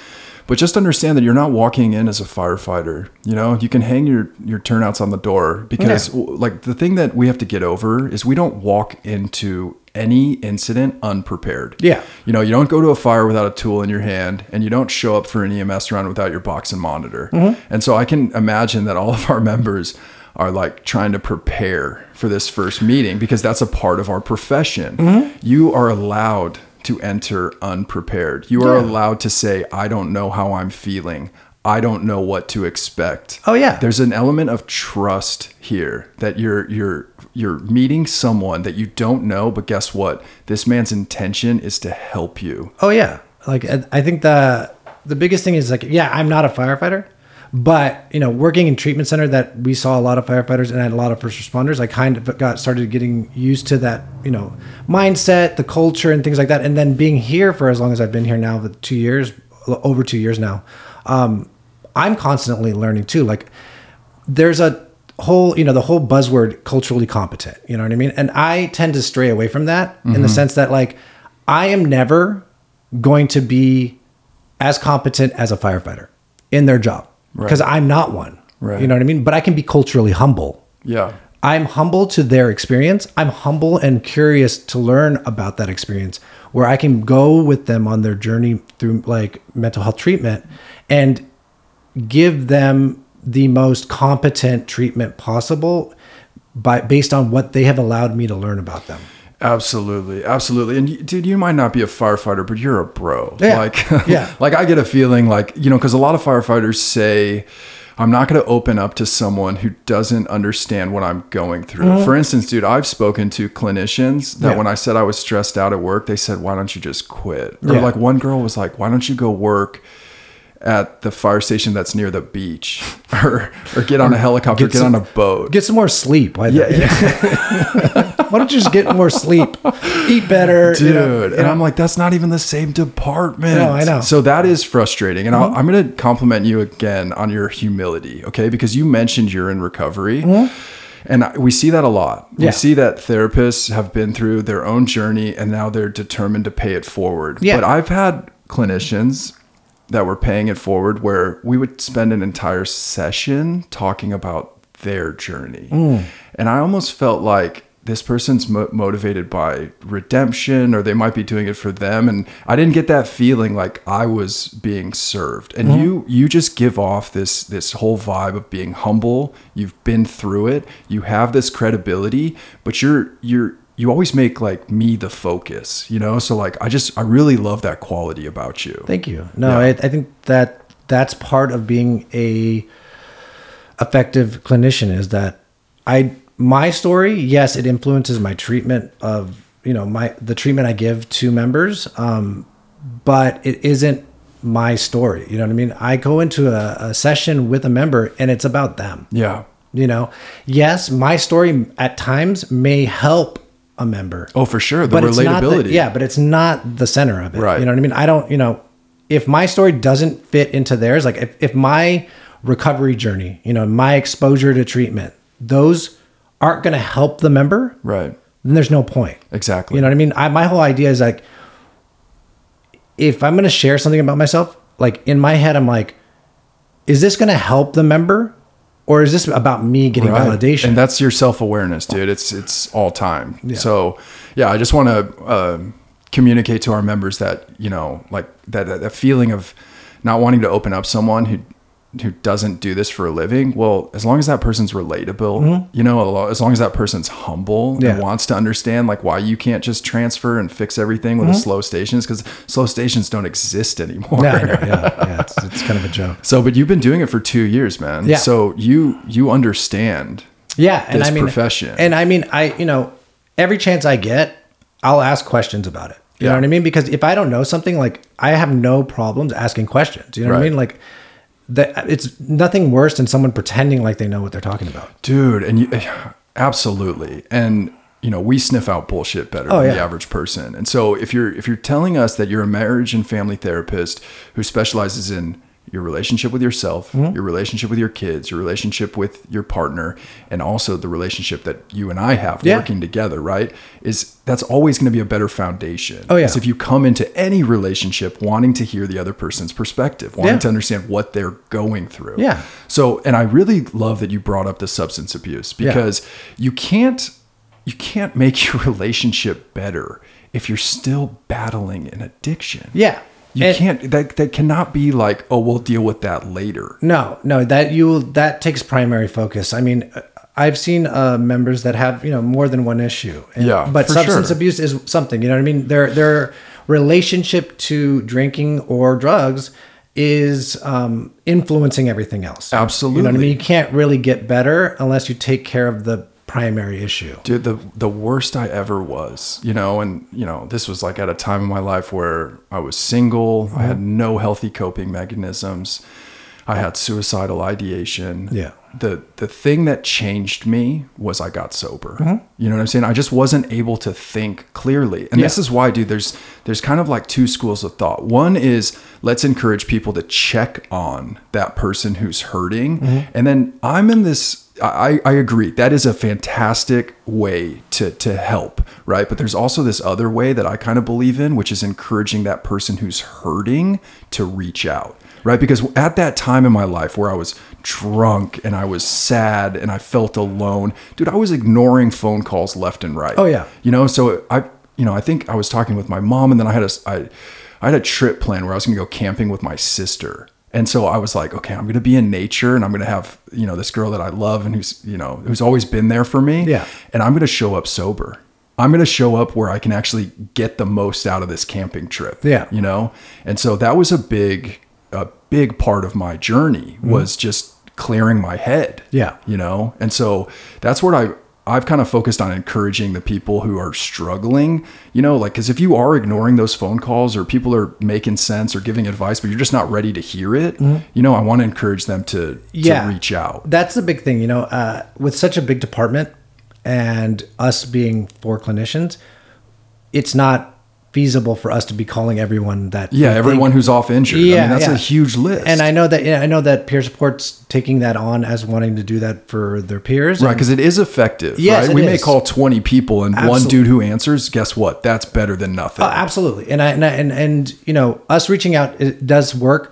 But just understand that you're not walking in as a firefighter. You know, you can hang your your turnouts on the door because Yeah. like the thing that we have to get over is we don't walk into any incident unprepared. Yeah. You know, you don't go to a fire without a tool in your hand and you don't show up for an EMS round without your box and monitor. Mm-hmm. And so I can imagine that all of our members are like trying to prepare for this first meeting because that's a part of our profession. Mm-hmm. You are allowed to enter unprepared. You are Yeah. allowed to say, I don't know how I'm feeling. I don't know what to expect. Oh, yeah. There's an element of trust here that you're you're you're meeting someone that you don't know, but guess what? This man's intention is to help you. Oh yeah, like I I think the the biggest thing is like yeah, I'm not a firefighter, but you know, working in treatment center that we saw a lot of firefighters and had a lot of first responders. I kind of got started getting used to that you know mindset, the culture, and things like that. And then being here for as long as I've been here now, the two years, over two years now, um, I'm constantly learning too. Like there's a whole you know the whole buzzword culturally competent you know what i mean and i tend to stray away from that in Mm-hmm. the sense that like i am never going to be as competent as a firefighter in their job because i'm not one Right. you know what i mean but i can be culturally humble Yeah. I'm humble to their experience. I'm humble and curious to learn about that experience where I can go with them on their journey through like mental health treatment and give them the most competent treatment possible by based on what they have allowed me to learn about them. Absolutely, absolutely. And dude, you might not be a firefighter, but you're a bro. Yeah. Like, (laughs) Yeah. like I get a feeling like you know, because a lot of firefighters say, "I'm not going to open up to someone who doesn't understand what I'm going through." For instance, dude, I've spoken to clinicians that Mm-hmm. Yeah. when I said I was stressed out at work, they said, "Why don't you just quit?" Or Yeah. like one girl was like, "Why don't you go work?" At the fire station that's near the beach, (laughs) or or get on a helicopter, get get, some- on a boat. Get some more sleep. Why, yeah, yeah. (laughs) (laughs) why don't you just get more sleep? Eat better. dude. you know, you and know? I'm like, that's not even the same department. No, I know. Mm-hmm. So that is frustrating. And I'll, I'm going to compliment you again on your humility, okay? Because you mentioned you're in recovery. And we see that a lot. Mm-hmm. Yeah. We see that therapists have been through their own journey and now they're determined to pay it forward. Yeah. But I've had clinicians that were paying it forward where we would spend an entire session talking about their journey. Mm. And I almost felt like this person's mo- motivated by redemption or they might be doing it for them and I didn't get that feeling like I was being served. And Mm-hmm. you you just give off this this whole vibe of being humble. You've been through it. You have this credibility, but you're you're you always make like me the focus, you know? So like I just I really love that quality about you. Thank you. No, Yeah. I, I think that that's part of being a effective clinician is that I my story, yes, it influences my treatment of you know my the treatment I give to members, um, but it isn't my story. You know what I mean? I go into a, a session with a member and it's about them. yeah. You know, yes, my story at times may help a member Oh, for sure. The but it's not relatability. the, yeah, but it's not the center of it. Right. You know what I mean? I don't, you know, if my story doesn't fit into theirs, like if, if my recovery journey, you know, my exposure to treatment, those aren't going to help the member, Right. then there's no point. Exactly. You know what I mean? I, my whole idea is like, if I'm going to share something about myself, like in my head, I'm like, is this going to help the member? Or is this about me getting Right. validation? And that's your self awareness, dude. It's it's all time. So yeah, I just want to uh, communicate to our members that you know, like that, that that feeling of not wanting to open up someone who who doesn't do this for a living. Well, as long as that person's relatable, you know, as long as that person's humble Mm-hmm. Yeah. and wants to understand like why you can't just transfer and fix everything with a slow stations because slow stations don't exist anymore. Mm-hmm. yeah, know, yeah, yeah. It's, it's kind of a joke. So, but you've been doing it for two years, man. Yeah. So you you understand. yeah and this i mean profession. and i mean i you know every chance i get i'll ask questions about it you Yeah. know what i mean because if i don't know something like i have no problems asking questions you know what i mean like that it's nothing worse than someone pretending like they know what they're talking about. Dude and you (sighs) absolutely. And you know we sniff out bullshit better Oh, than the average person. And so if you're if you're telling us that you're a marriage and family therapist who specializes in your relationship with yourself, mm-hmm. your relationship with your kids, your relationship with your partner, and also the relationship that you and I have Yeah. working together, right? Is that's always going to be a better foundation. Oh, yeah. If you come into any relationship wanting to hear the other person's perspective, wanting Yeah. to understand what they're going through. Yeah. So, and I really love that you brought up the substance abuse because you can't you can't make (laughs) your relationship better if you're still battling an addiction. Yeah. You And- can't that that cannot be like, "Oh, we'll deal with that later." No, no, that you that takes primary focus. I mean, I've seen uh, members that have you know more than one issue. And- Yeah, but substance sure. abuse is something. You know what I mean? Their their relationship to drinking or drugs is um, influencing everything else. absolutely You know what I mean? You can't really get better unless you take care of the primary issue. Dude, the the worst I ever was, you know, and you know, this was like at a time in my life where I was single, I had Mm-hmm. no healthy coping mechanisms. I had suicidal ideation. Yeah. The the thing that changed me was I got sober. Mm-hmm. You know what I'm saying? I just wasn't able to think clearly. And this is why, dude, there's there's kind of like two schools of thought. One is let's encourage people to check on that person who's hurting. Mm-hmm. And then I'm in this I, I agree. That is a fantastic way to to help, right? But there's also this other way that I kind of believe in, which is encouraging that person who's hurting to reach out, right? Because at that time in my life where I was drunk and I was sad and I felt alone, dude, I was ignoring phone calls left and right. Oh, yeah. You know, so I, you know, I think I was talking with my mom, and then I had a, I, I had a trip plan where I was going to go camping with my sister, and so I was like, okay, I'm going to be in nature, and I'm going to have, you know, this girl that I love and who's, you know, who's always been there for me, Yeah. and I'm going to show up sober. I'm going to show up where I can actually get the most out of this camping trip. Yeah. You know? And so that was a big, a big part of my journey was just clearing my head Mm-hmm. Yeah. you know and so that's what i i've kind of focused on encouraging the people who are struggling you know like because if you are ignoring those phone calls or people are making sense or giving advice but you're just not ready to hear it you know i want to encourage them to, Mm-hmm. Yeah. to reach out That's the big thing, you know, uh, with such a big department and us being four clinicians, it's not feasible for us to be calling everyone that. yeah we think- everyone who's off injured i Yeah, mean that's yeah. a huge list And I know that yeah, I know that peer support's taking that on as wanting to do that for their peers. Right, because it is effective. Yes, right? we may call twenty people and one dude who answers. Guess what? That's better than nothing. Uh, absolutely, and I, and I, and and you know, us reaching out it does work,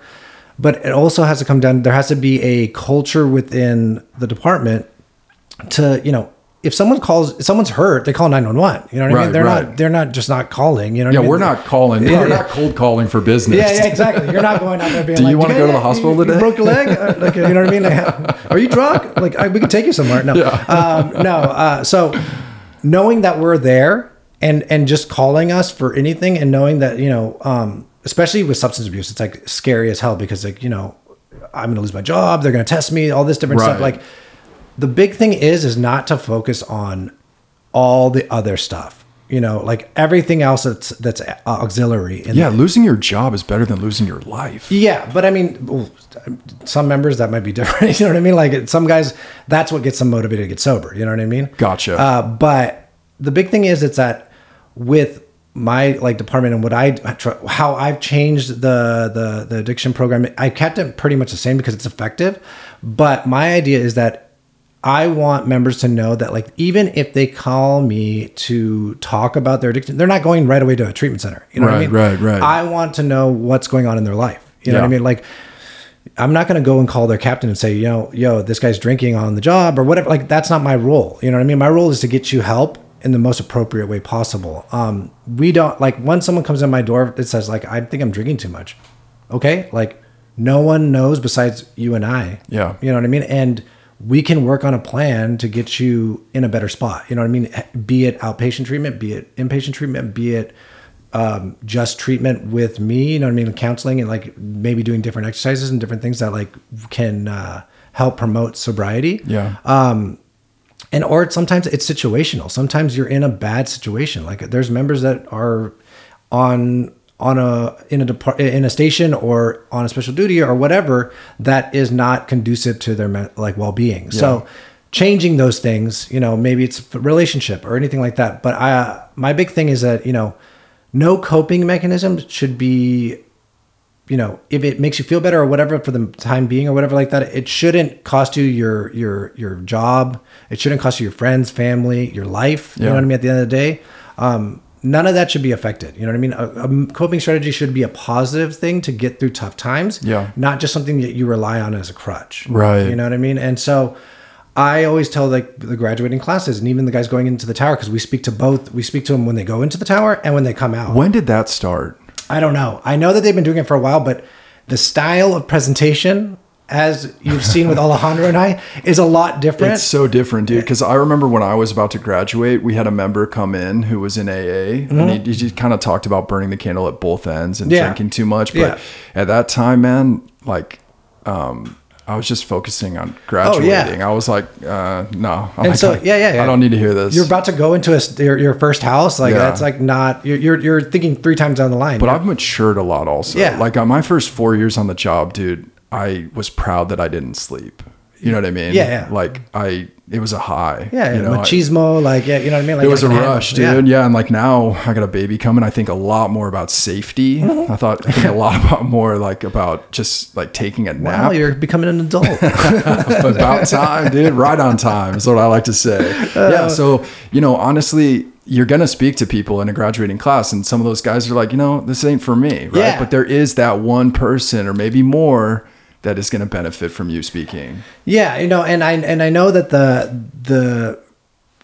but it also has to come down. There has to be a culture within the department to you know. If someone calls, if someone's hurt, they call nine one one. You know what I mean? They're right. not. They're not just not calling. You know? What yeah, I mean? we're not calling. Yeah, we're yeah. not cold calling for business. Yeah, yeah, exactly. You're not going out there being (laughs) like, Do like, you wanna go to the hospital you, today?" broke your leg? (laughs) Uh, like, you know what I mean? Like, are you drunk? Like, I, we could take you somewhere. No, um, no. Uh, so knowing that we're there and and just calling us for anything, and knowing that you know, um, especially with substance abuse, it's like scary as hell because like you know, I'm gonna lose my job. They're gonna test me. All this different stuff. Like, the big thing is is not to focus on all the other stuff. You know, like everything else that's that's auxiliary. Yeah, losing your job is better than losing your life. yeah, but I mean, some members that might be (laughs) different. You know what I mean? Like some guys, that's what gets them motivated to get sober. You know what I mean? Gotcha. Uh, but the big thing is, it's that with my like department and what I how I've changed the the the addiction program. I kept it pretty much the same because it's effective. But my idea is that I want members to know that like even if they call me to talk about their addiction, they're not going right away to a treatment center. You know what I mean? right, right. I want to know what's going on in their life. You know what I mean? Like I'm not going to go and call their captain and say, you know, yo, this guy's drinking on the job or whatever. Like that's not my role. You know what I mean? My role is to get you help in the most appropriate way possible. Um, we don't like when someone comes in my door that says like, I think I'm drinking too much. Okay. Like no one knows besides you and I. Yeah. You know what I mean? And we can work on a plan to get you in a better spot. You know what I mean? Be it outpatient treatment, be it inpatient treatment, be it um, just treatment with me, you know what I mean? Counseling and like maybe doing different exercises and different things that like can uh, help promote sobriety. Yeah. Um, and or sometimes it's situational. Sometimes you're in a bad situation. Like there's members that are on on a in a depart in a station or on a special duty or whatever that is not conducive to their like well-being. So changing those things, you know, maybe it's a relationship or anything like that. But I my big thing is that, you know, no coping mechanism should be you know, if it makes you feel better or whatever for the time being or whatever like that, it shouldn't cost you your your your job. It shouldn't cost you your friends, family, your life. You Yeah. know what I mean? At the end of the day, um, none of that should be affected. You know what I mean? A, a coping strategy should be a positive thing to get through tough times. Yeah. Not just something that you rely on as a crutch. Right. You know what I mean? And so. I always tell like the graduating classes and even the guys going into the tower because we speak to both. We speak to them when they go into the tower and when they come out. When did that start? I don't know. I know that they've been doing it for a while, but the style of presentation, as you've seen with Alejandro and I, is a lot different. It's so different, dude. Because I remember when I was about to graduate, we had a member come in who was in AA, and he, he just kind of talked about burning the candle at both ends and Mm-hmm. Yeah. drinking too much. But Yeah. at that time, man, like, um, I was just focusing on graduating. I was like, uh, no. I'm Oh, and like, so, yeah, yeah, yeah. I don't need to hear this. You're about to go into a, your, your first house. Like Yeah. that's like not you're, you're you're thinking three times down the line. but I've matured a lot also. Yeah. Like on my first four years on the job, dude, I was proud that I didn't sleep. You know what I mean? Yeah, yeah. Like I, it was a high. yeah, you know, I- machismo. like yeah, you know what I mean. Like it was I a handle- rush, yeah. dude. Yeah. and like now I got a baby coming. I think a lot more about safety. Mm-hmm. I thought I think a lot about more like about just like taking a Wow, nap. you're becoming an adult. (laughs) about time, dude. Right on time is what I like to say. Uh, yeah. So you know, honestly, you're gonna speak to people in a graduating class, and some of those guys are like, you know, this ain't for me, right? Yeah. But there is that one person, or maybe more, that is gonna benefit from you speaking. Yeah, you know, and I and I know that the the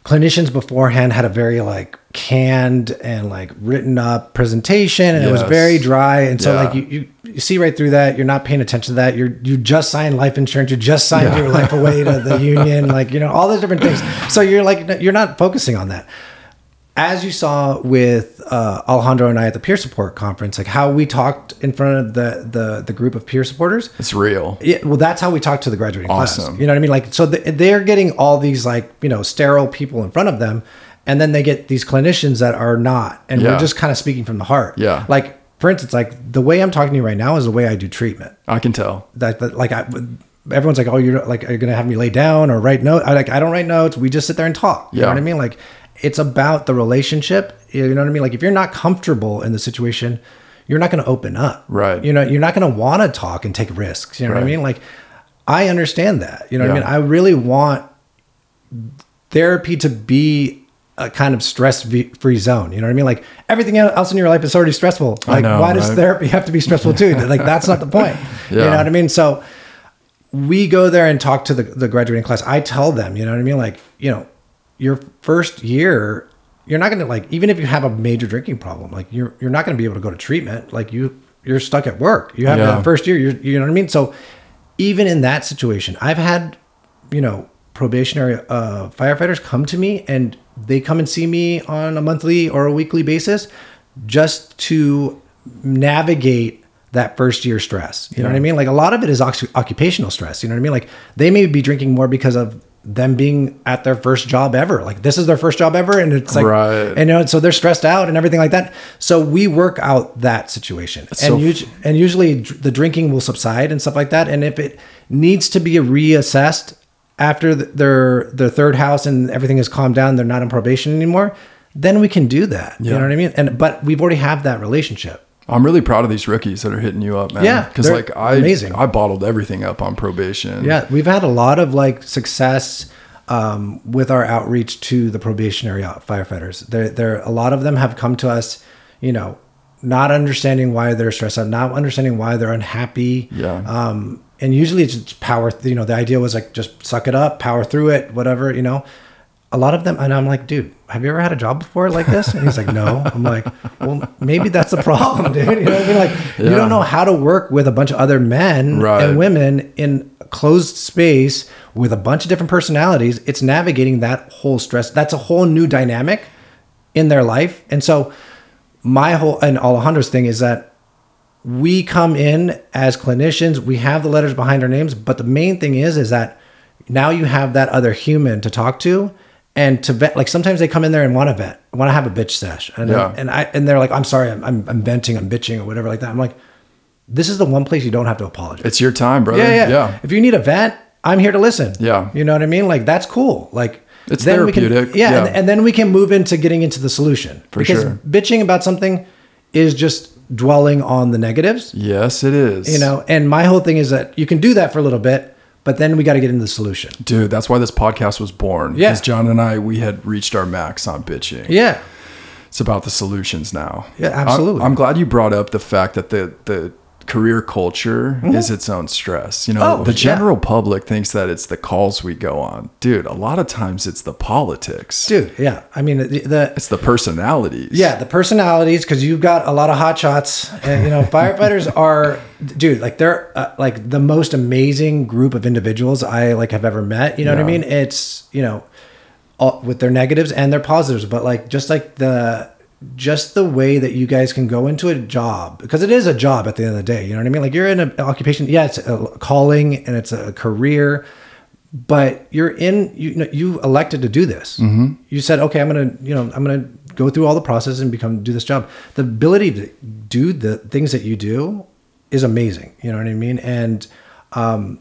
clinicians beforehand had a very like canned and like written up presentation, and it was very dry. And so Yeah. like you, you you see right through that. You're not paying attention to that. You're you just signed life insurance. You just signed Yeah. your life away to the (laughs) union. Like you know all those different things. So you're like you're not focusing on that. As you saw with uh, Alejandro and I at the peer support conference, like how we talked in front of the the the group of peer supporters, It's real. yeah, well, that's how we talk to the graduating class. Awesome. You know what I mean? Like, so th- they're getting all these like you know sterile people in front of them, and then they get these clinicians that are not, and Yeah. we're just kind of speaking from the heart. Yeah. Like for instance, like the way I'm talking to you right now is the way I do treatment. I can tell. That, that like I, everyone's like, oh, you're like, are you gonna have me lay down or write notes? I like, I don't write notes. We just sit there and talk. You know Yeah. what I mean? Like, it's about the relationship. You know what I mean? Like, if you're not comfortable in the situation, you're not going to open up. Right. You know, you're not going to want to talk and take risks. You know what I mean? Like, I understand that. You know what I mean? I really want therapy to be a kind of stress free zone. You know what I mean? Like everything else in your life is already stressful. Like know, why does right? therapy have to be stressful too? (laughs) like that's not the point. Yeah. You know what I mean? So we go there and talk to the, the graduating class. I tell them, you know what I mean? Like, you know, your first year, you're not going to like, even if you have a major drinking problem, like you're, you're not going to be able to go to treatment. Like you, you're stuck at work. You have Yeah. that first year, you're, you know what I mean? So even in that situation, I've had, you know, probationary uh, firefighters come to me and they come and see me on a monthly or a weekly basis just to navigate that first year stress. You know what I mean? Like a lot of it is oc- occupational stress. You know what I mean? Like they may be drinking more because of them being at their first job ever. Like this is their first job ever, and it's like, Right. and you know, so they're stressed out and everything like that. So we work out that situation, and so- usu- and usually the drinking will subside and stuff like that. And if it needs to be reassessed after th- their their third house and everything is calmed down, they're not on probation anymore. Then we can do that. You know what I mean? And but we've already have that relationship. I'm really proud of these rookies that are hitting you up, man. Yeah, because like I, amazing. I bottled everything up on probation. Yeah, we've had a lot of like success um, with our outreach to the probationary firefighters. There, there, a lot of them have come to us, you know, not understanding why they're stressed out, not understanding why they're unhappy. Yeah. Um, and usually it's just power. You know, the idea was like just suck it up, power through it, whatever. You know, a lot of them, and I'm like, dude, have you ever had a job before like this? And he's like, no. I'm like, well, maybe that's the problem, (laughs) dude. You know what I mean? Like, you don't know how to work with a bunch of other men Right. and women in a closed space with a bunch of different personalities. It's navigating that whole stress. That's a whole new dynamic in their life. And so, my whole and Alejandro's thing is that we come in as clinicians, we have the letters behind our names, but the main thing is is that now you have that other human to talk to and to vent. Like sometimes they come in there and want to vent, want to have a bitch sesh, and Yeah. and I and they're like, I'm sorry, I'm, I'm I'm venting, I'm bitching or whatever like that. I'm like, this is the one place you don't have to apologize. It's your time, brother. yeah, yeah, yeah. If you need a vent, I'm here to listen. Yeah. you know what I mean. Like that's cool. Like It's then we can- therapeutic. yeah, Yeah. And, and then we can move into getting into the solution For because sure. bitching about something is just dwelling on the negatives. Yes, it is. You know, and my whole thing is that you can do that for a little bit, but then we got to get into the solution. dude, that's why this podcast was born. Yeah. Because John and I, we had reached our max on bitching. Yeah. It's about the solutions now. Yeah, absolutely. I'm, I'm glad you brought up the fact that the the career culture is its own stress. You know, Mm-hmm. Oh, the yeah. general public thinks that it's the calls we go on. Dude, a lot of times it's the politics. Dude, yeah. I mean, the, the It's the personalities. yeah, the personalities because you've got a lot of hot shots. And, you know, firefighters (laughs) are, dude, like they're uh, like the most amazing group of individuals I like have ever met. You know what I mean? It's you know, all, with their negatives and their positives, but like just like the just the way that you guys can go into a job because it is a job at the end of the day. You know what I mean? Like you're in an occupation. Yeah, it's a calling and it's a career but you're in you know you elected to do this mm-hmm. you said okay i'm gonna you know i'm gonna go through all the process and become do this job the ability to do the things that you do is amazing you know what i mean and um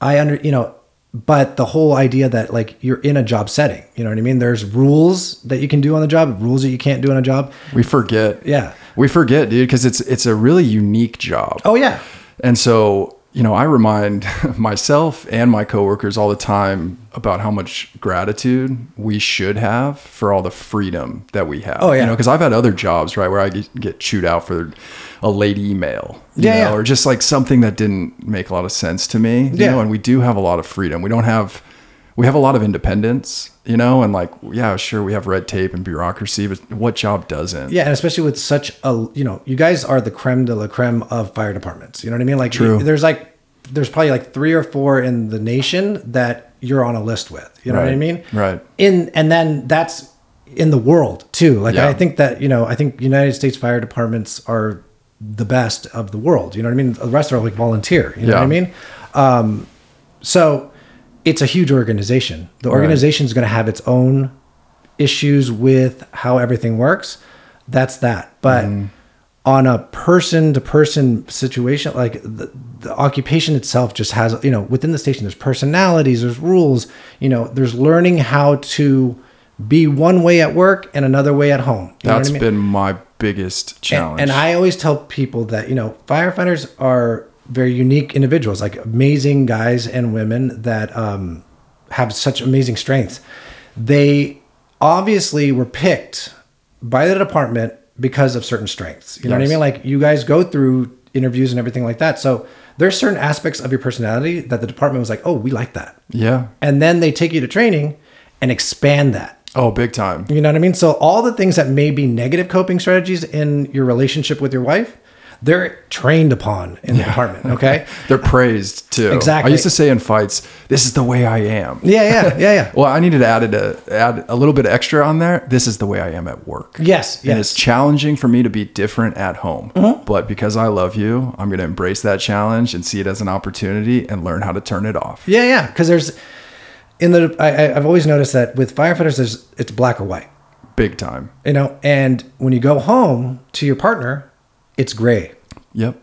i under you know but the whole idea that like you're in a job setting you know what i mean there's rules that you can do on the job rules that you can't do on a job We forget. Yeah. We forget, dude, because it's it's a really unique job. oh yeah And so, you know, I remind (laughs) myself and my coworkers all the time about how much gratitude we should have for all the freedom that we have. Oh, yeah. You know, because I've had other jobs, right, where I get, chewed out for a late email. you Yeah, know, yeah. Or just like something that didn't make a lot of sense to me. You Yeah. know, and we do have a lot of freedom. We don't have, we have a lot of independence, you know, and like, yeah, sure, we have red tape and bureaucracy, but what job doesn't? Yeah, and especially with such a you know, you guys are the creme de la creme of fire departments. You know what I mean? Like True. there's like there's probably like three or four in the nation that you're on a list with. You know what I mean? right. In and then that's in the world too. Like Yeah. I think that, you know, I think United States fire departments are the best of the world. You know what I mean? The rest are like volunteer. You know what I mean? Um, so it's a huge organization. The organization is going to have its own issues with how everything works. That's that. But Mm-hmm. on a person to person situation, like the, the occupation itself just has, you know, within the station, there's personalities, there's rules, you know, there's learning how to be one way at work and another way at home. You know what That's I mean? been my biggest And- challenge. And, I always tell people that, you know, firefighters are very unique individuals, like amazing guys and women that um, have such amazing strengths. They obviously were picked by the department because of certain strengths. You know what I mean? Like you guys go through interviews and everything like that. So there's certain aspects of your personality that the department was like, oh, we like that. yeah. And then they take you to training and expand that. Oh, big time. You know what I mean? So all the things that may be negative coping strategies in your relationship with your wife, they're trained upon in the department. (laughs) Okay. They're praised too. Exactly. I used to say in fights, "This is the way I am." Yeah, yeah, yeah, yeah. (laughs) Well, I needed to add it a add a little bit extra on there. This is the way I am at work. Yes, And it's challenging for me to be different at home. Mm-hmm. But because I love you, I'm going to embrace that challenge and see it as an opportunity and learn how to turn it off. Yeah, yeah. Because there's in the I- I've always noticed that with firefighters, there's it's black or white. Big time. You know, and when you go home to your partner, it's gray. Yep.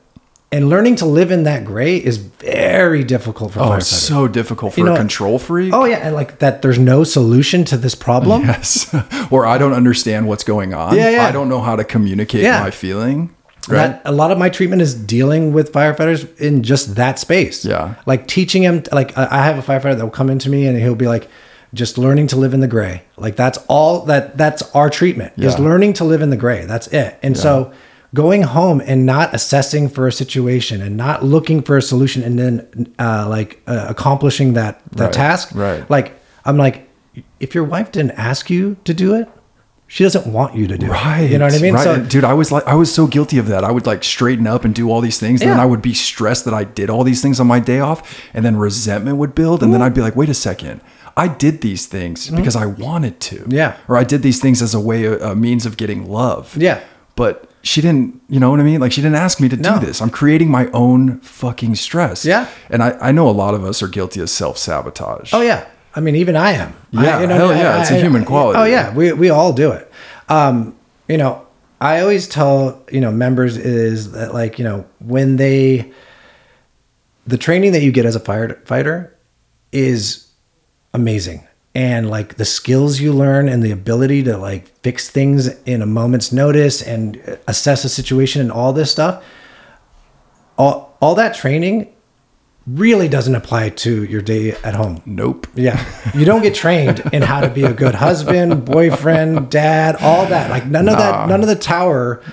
And learning to live in that gray is very difficult for Oh, firefighters. so difficult for You know a control freak. oh yeah, and like that. There's no solution to this problem. Yes. (laughs) or I don't understand what's going on. Yeah, yeah. I don't know how to communicate Yeah. my feeling. Right. That a lot of my treatment is dealing with firefighters in just that space. Yeah. Like teaching him, like I I have a firefighter that will come into me and he'll be like, just learning to live in the gray. Like that's all that that's our treatment is learning to live in the gray. That's it. And so going home and not assessing for a situation and not looking for a solution and then uh, like uh, accomplishing that that Right, task. right. Like I'm like, if your wife didn't ask you to do it, she doesn't want you to do Right. it. You know what I mean? Right. So dude, I was like, I was so guilty of that. I would like straighten up and do all these things. And then I would be stressed that I did all these things on my day off. And then resentment would build. And then I'd be like, wait a second. I did these things because I wanted to. Mm-hmm. Yeah. Or I did these things as a way, a means of getting love. Yeah. But she didn't, you know what I mean? Like she didn't ask me to No. do this. I'm creating my own fucking stress. Yeah. And I, I know a lot of us are guilty of self sabotage. Oh yeah. I mean, even I am. Yeah, I, hell yeah, it's a human quality. Oh yeah, we we all do it. Um, you know, I always tell you know members is that like you know when they the training that you get as a firefighter is amazing. And like the skills you learn and the ability to like fix things in a moment's notice and assess a situation and all this stuff all, all that training really doesn't apply to your day at home Nope. yeah you don't get trained in how to be a good husband boyfriend dad all that like none of that none of the tower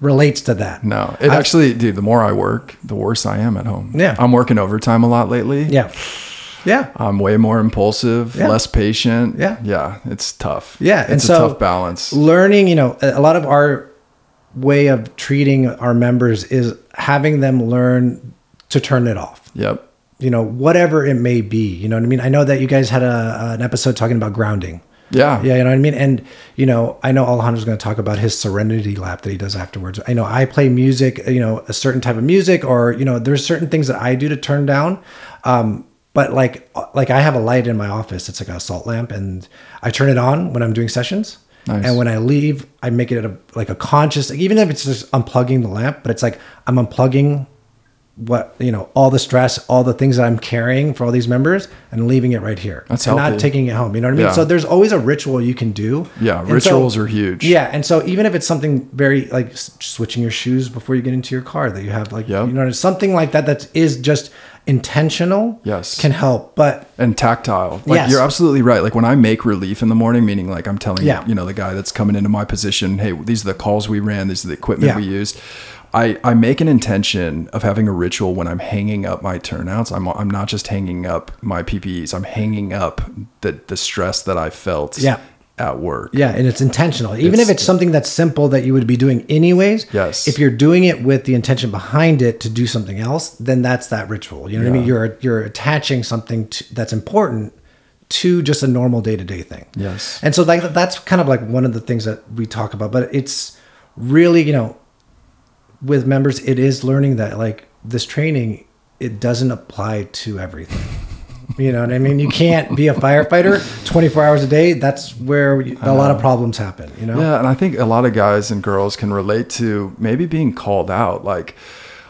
relates to that No, it actually, dude. The more I work, the worse I am at home. Yeah. I'm working overtime a lot lately. yeah yeah I'm way more impulsive, Yeah. less patient. Yeah. yeah. It's tough. Yeah, and it's so- a tough balance. learning you know a a lot of our way of treating our members is having them learn to turn it off Yep. you know whatever it may be you know what i mean i know that you guys had a, an episode talking about grounding Yeah. yeah you know what i mean and you know i know alejandro's going to talk about his serenity lap that he does afterwards i know i play music you know a certain type of music or you know there's certain things that i do to turn down um but like like i have a light in my office it's like a salt lamp and i turn it on when i'm doing sessions Nice. and when I leave, I make it a, like a conscious, even if it's just unplugging the lamp, but it's like I'm unplugging what you know all the stress, all the things that I'm carrying for all these members, and leaving it right here. That's and healthy. not taking it home. You know what I mean? Yeah. So there's always a ritual you can do. Yeah, And so- rituals are huge. Yeah, and so even if it's something very like switching your shoes before you get into your car, that you have like Yep. you know something like that that is just intentional. Yes. can help. But and tactile. Like Yes. you're absolutely right. Like when I make relief in the morning, meaning like I'm telling Yeah. you know the guy that's coming into my position, hey, these are the calls we ran, these are the equipment Yeah. we used. I, I make an intention of having a ritual when I'm hanging up my turnouts. I'm I'm not just hanging up my PPEs. I'm hanging up the the stress that I felt Yeah. At work. Yeah, and it's intentional. Even It's- if it's something that's simple that you would be doing anyways. Yes. If you're doing it with the intention behind it to do something else, then that's that ritual. You know what I mean? You're you're attaching something to, that's important to just a normal day to day thing. Yes. And so like that's kind of like one of the things that we talk about, but it's really you know with members it is learning that like this training it doesn't apply to everything. You know what I mean? You can't be a firefighter 24 hours a day. That's where a lot of uh-huh. problems happen, you know? Yeah, and I think a lot of guys and girls can relate to maybe being called out. Like,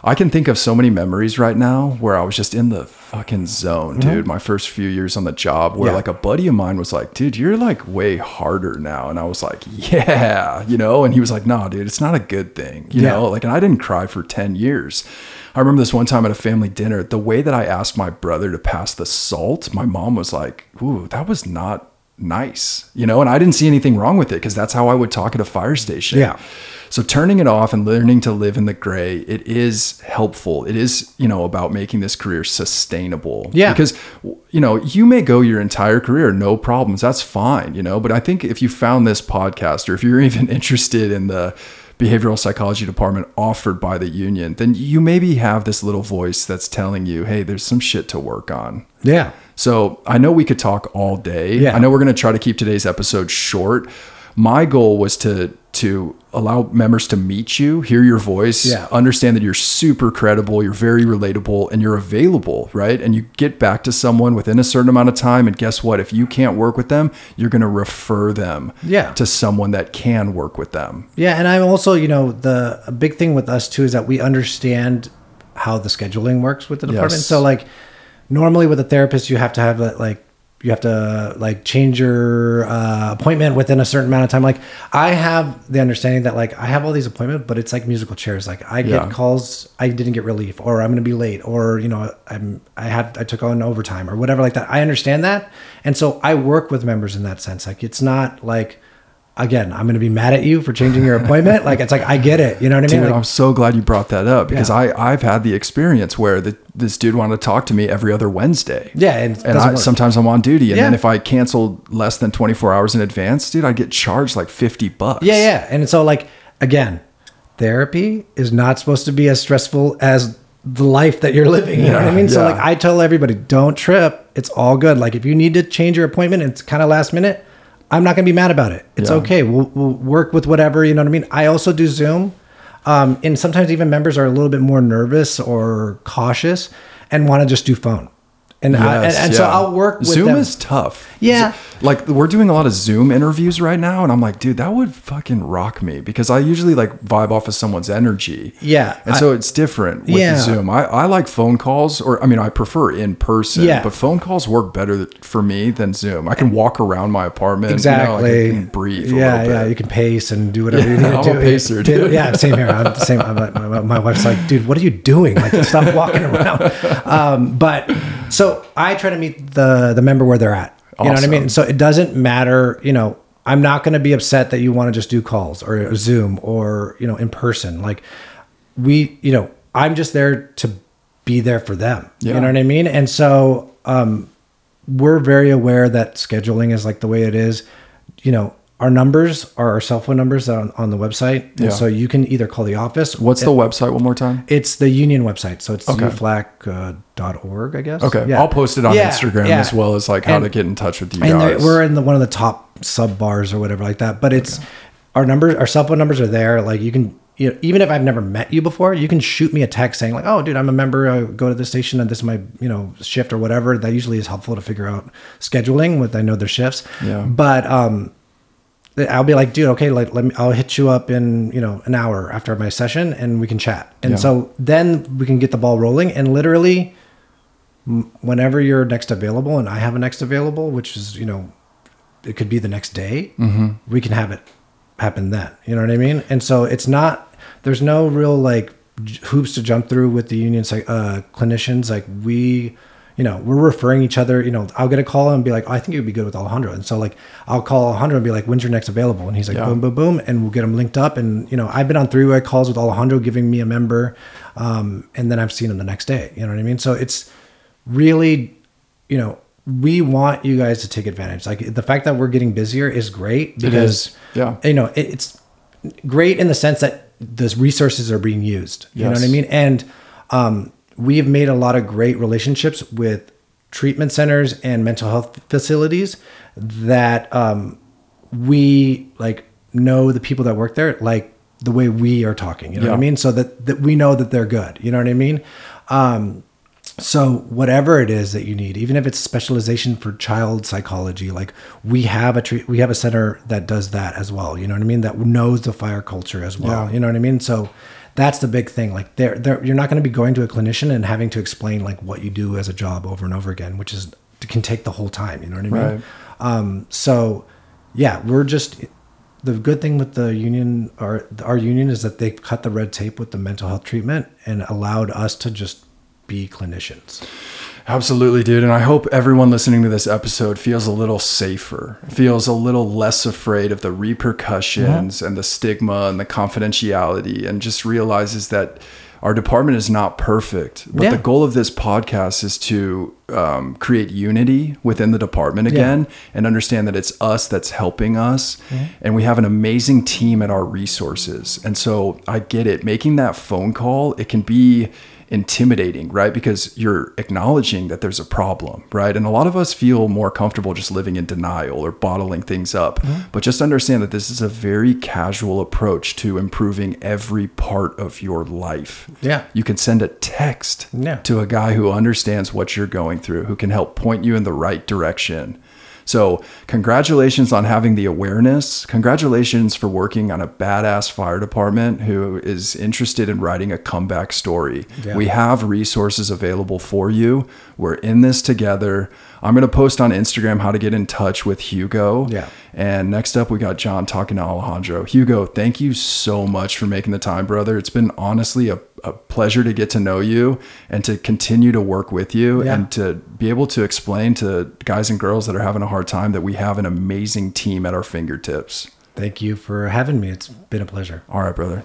I can think of so many memories right now where I was just in the fucking zone, mm-hmm. dude. My first few years on the job, where Yeah. like a buddy of mine was like, dude, you're like way harder now. And I was like, yeah, you know? And he was like, nah, dude, it's not a good thing, you Yeah. know? Like, and I didn't cry for 10 years. I remember this one time at a family dinner, the way that I asked my brother to pass the salt, my mom was like, ooh, that was not nice, you know? And I didn't see anything wrong with it because that's how I would talk at a fire station. Yeah. So turning it off and learning to live in the gray, it is helpful. It is, you know, about making this career sustainable. Yeah. Because, you know, you may go your entire career, no problems. That's fine, you know, but I think if you found this podcast or if you're (laughs) even interested in the behavioral psychology department offered by the union, then you maybe have this little voice that's telling you, hey, there's some shit to work on. Yeah. So I know we could talk all day. Yeah. I know we're going to try to keep today's episode short. My goal was to to allow members to meet you, hear your voice, Yeah. understand that you're super credible, you're very relatable, and you're available, right? And you get back to someone within a certain amount of time. And guess what? If you can't work with them, you're going to refer them Yeah. to someone that can work with them. Yeah, and I'm also, you know, the a big thing with us too is that we understand how the scheduling works with the department. Yes. So like normally with a therapist you have to have that like you have to like change your uh, appointment within a certain amount of time. Like I have the understanding that like I have all these appointments, but it's like musical chairs. Like I get Yeah. calls, I didn't get relief, or I'm going to be late, or you know I'm I had I took on overtime or whatever like that. I understand that, and so I work with members in that sense. Like it's not like again I'm going to be mad at you for changing your appointment. like it's like I get it. You know what I mean? Dude, Like, I'm so glad you brought that up because Yeah. I I've had the experience where the, this dude wanted to talk to me every other Wednesday. yeah, and, and I, sometimes I'm on duty, and then if I canceled less than 24 hours in advance, dude, I get charged like 50 bucks. Yeah, yeah. And so like again, therapy is not supposed to be as stressful as the life that you're living. You know what I Yeah, mean? So like I tell everybody, don't trip. It's all good. Like if you need to change your appointment, it's kind of last minute. I'm not gonna be mad about it. It's Yeah. okay. We'll, we'll work with whatever. You know what I mean? I also do Zoom, um, and sometimes even members are a little bit more nervous or cautious and want to just do phone. And, I, and, Yes, and so. I'll work with Zoom them. is tough. Yeah. Like we're doing a lot of Zoom interviews right now, and I'm like, dude, that would fucking rock me because I usually like vibe off of someone's energy. Yeah, And I- so it's different with Yeah. Zoom. I, I like phone calls, or I mean, I prefer in person. Yeah. But phone calls work better for me than Zoom. I can walk around my apartment. exactly. You know, like I can breathe. A yeah, yeah. You can pace and do whatever you Yeah, need to I'm do. a pacer, Yeah, dude. Yeah, same here. I'm the same. I'm like, my, my wife's like, dude, what are you doing? Like, stop walking (laughs) around. Um, but so I try to meet the the member where they're at. You know what I mean? So it doesn't matter. You know, I'm not going to be upset that you want to just do calls or Zoom or you know in person. Like we, you know, I'm just there to be there for them. Yeah. You know what I mean? And so um, we're very aware that scheduling is like the way it is. You know, our numbers are our cell phone numbers on, on the website. And Yeah. so you can either call the office. What's the website one more time? It's the union website. So it's Okay. uflac.org, I guess. Okay, Yeah. I'll post it on Yeah, Instagram as well as like how And- to get in touch with you and guys. we're in the one of the top sub bars or whatever like that. But it's our numbers, our cell phone numbers are there. Like you can, you know, even if I've never met you before, you can shoot me a text saying like, "Oh, dude, I'm a member. I go to the station and this is my you know shift or whatever." That usually is helpful to figure out scheduling with I know their shifts. Yeah. But um, I'll be like, dude, okay, like let me. I'll hit you up in you know an hour after my session and we can chat. And Yeah. so then we can get the ball rolling and literally whenever you're next available and I have a next available, which is, you know, it could be the next day, we can have it happen then. You know what I mean? And so it's not, there's no real like hoops to jump through with the union psych- uh, clinicians. Like we, you know, we're referring each other, you know, I'll get a call and be like, oh, I think it would be good with Alejandro. And so like, I'll call Alejandro and be like, when's your next available? And he's like, Yeah. boom, boom, boom. And we'll get them linked up. And, you know, I've been on three way calls with Alejandro giving me a member. Um, and then I've seen him the next day. You know what I mean? So it's, really, you know, we want you guys to take advantage. Like the fact that we're getting busier is great because, is. Yeah. you know, it, it's great in the sense that the resources are being used. You know what I mean? And um, we have made a lot of great relationships with treatment centers and mental health facilities that um, we like know the people that work there like the way we are talking. You know what I mean? So that, that we know that they're good. You know what I mean? Um, so whatever it is that you need, even if it's specialization for child psychology, like we have a treat, we have a center that does that as well. You know what I mean? That knows the fire culture as well. Yeah. You know what I mean? So that's the big thing. Like there, there, you're not going to be going to a clinician and having to explain like what you do as a job over and over again, which is can take the whole time. You know what I mean? Right. Um, so yeah, we're just the good thing with the union our our union is that they cut the red tape with the mental health treatment and allowed us to just be clinicians. Absolutely, dude. And I hope everyone listening to this episode feels a little safer, feels a little less afraid of the repercussions and the stigma and the confidentiality, and just realizes that our department is not perfect. But Yeah. the goal of this podcast is to um, create unity within the department again and understand that it's us that's helping us. And we have an amazing team at our resources. And so I get it. Making that phone call, it can be intimidating, right? Because you're acknowledging that there's a problem, right? And a lot of us feel more comfortable just living in denial or bottling things up. Mm-hmm. But just understand that this is a very casual approach to improving every part of your life. Yeah. You can send a text Yeah. to a guy who understands what you're going through, who can help point you in the right direction. So, congratulations on having the awareness. Congratulations for working on a badass fire department who is interested in writing a comeback story. Yeah. We have resources available for you. We're in this together. I'm going to post on Instagram how to get in touch with Hugo. Yeah. And next up, we got John talking to Alejandro. Hugo, thank you so much for making the time, brother. It's been honestly a, a pleasure to get to know you and to continue to work with you Yeah. and to be able to explain to guys and girls that are having a hard time that we have an amazing team at our fingertips. Thank you for having me. It's been a pleasure. All right, brother.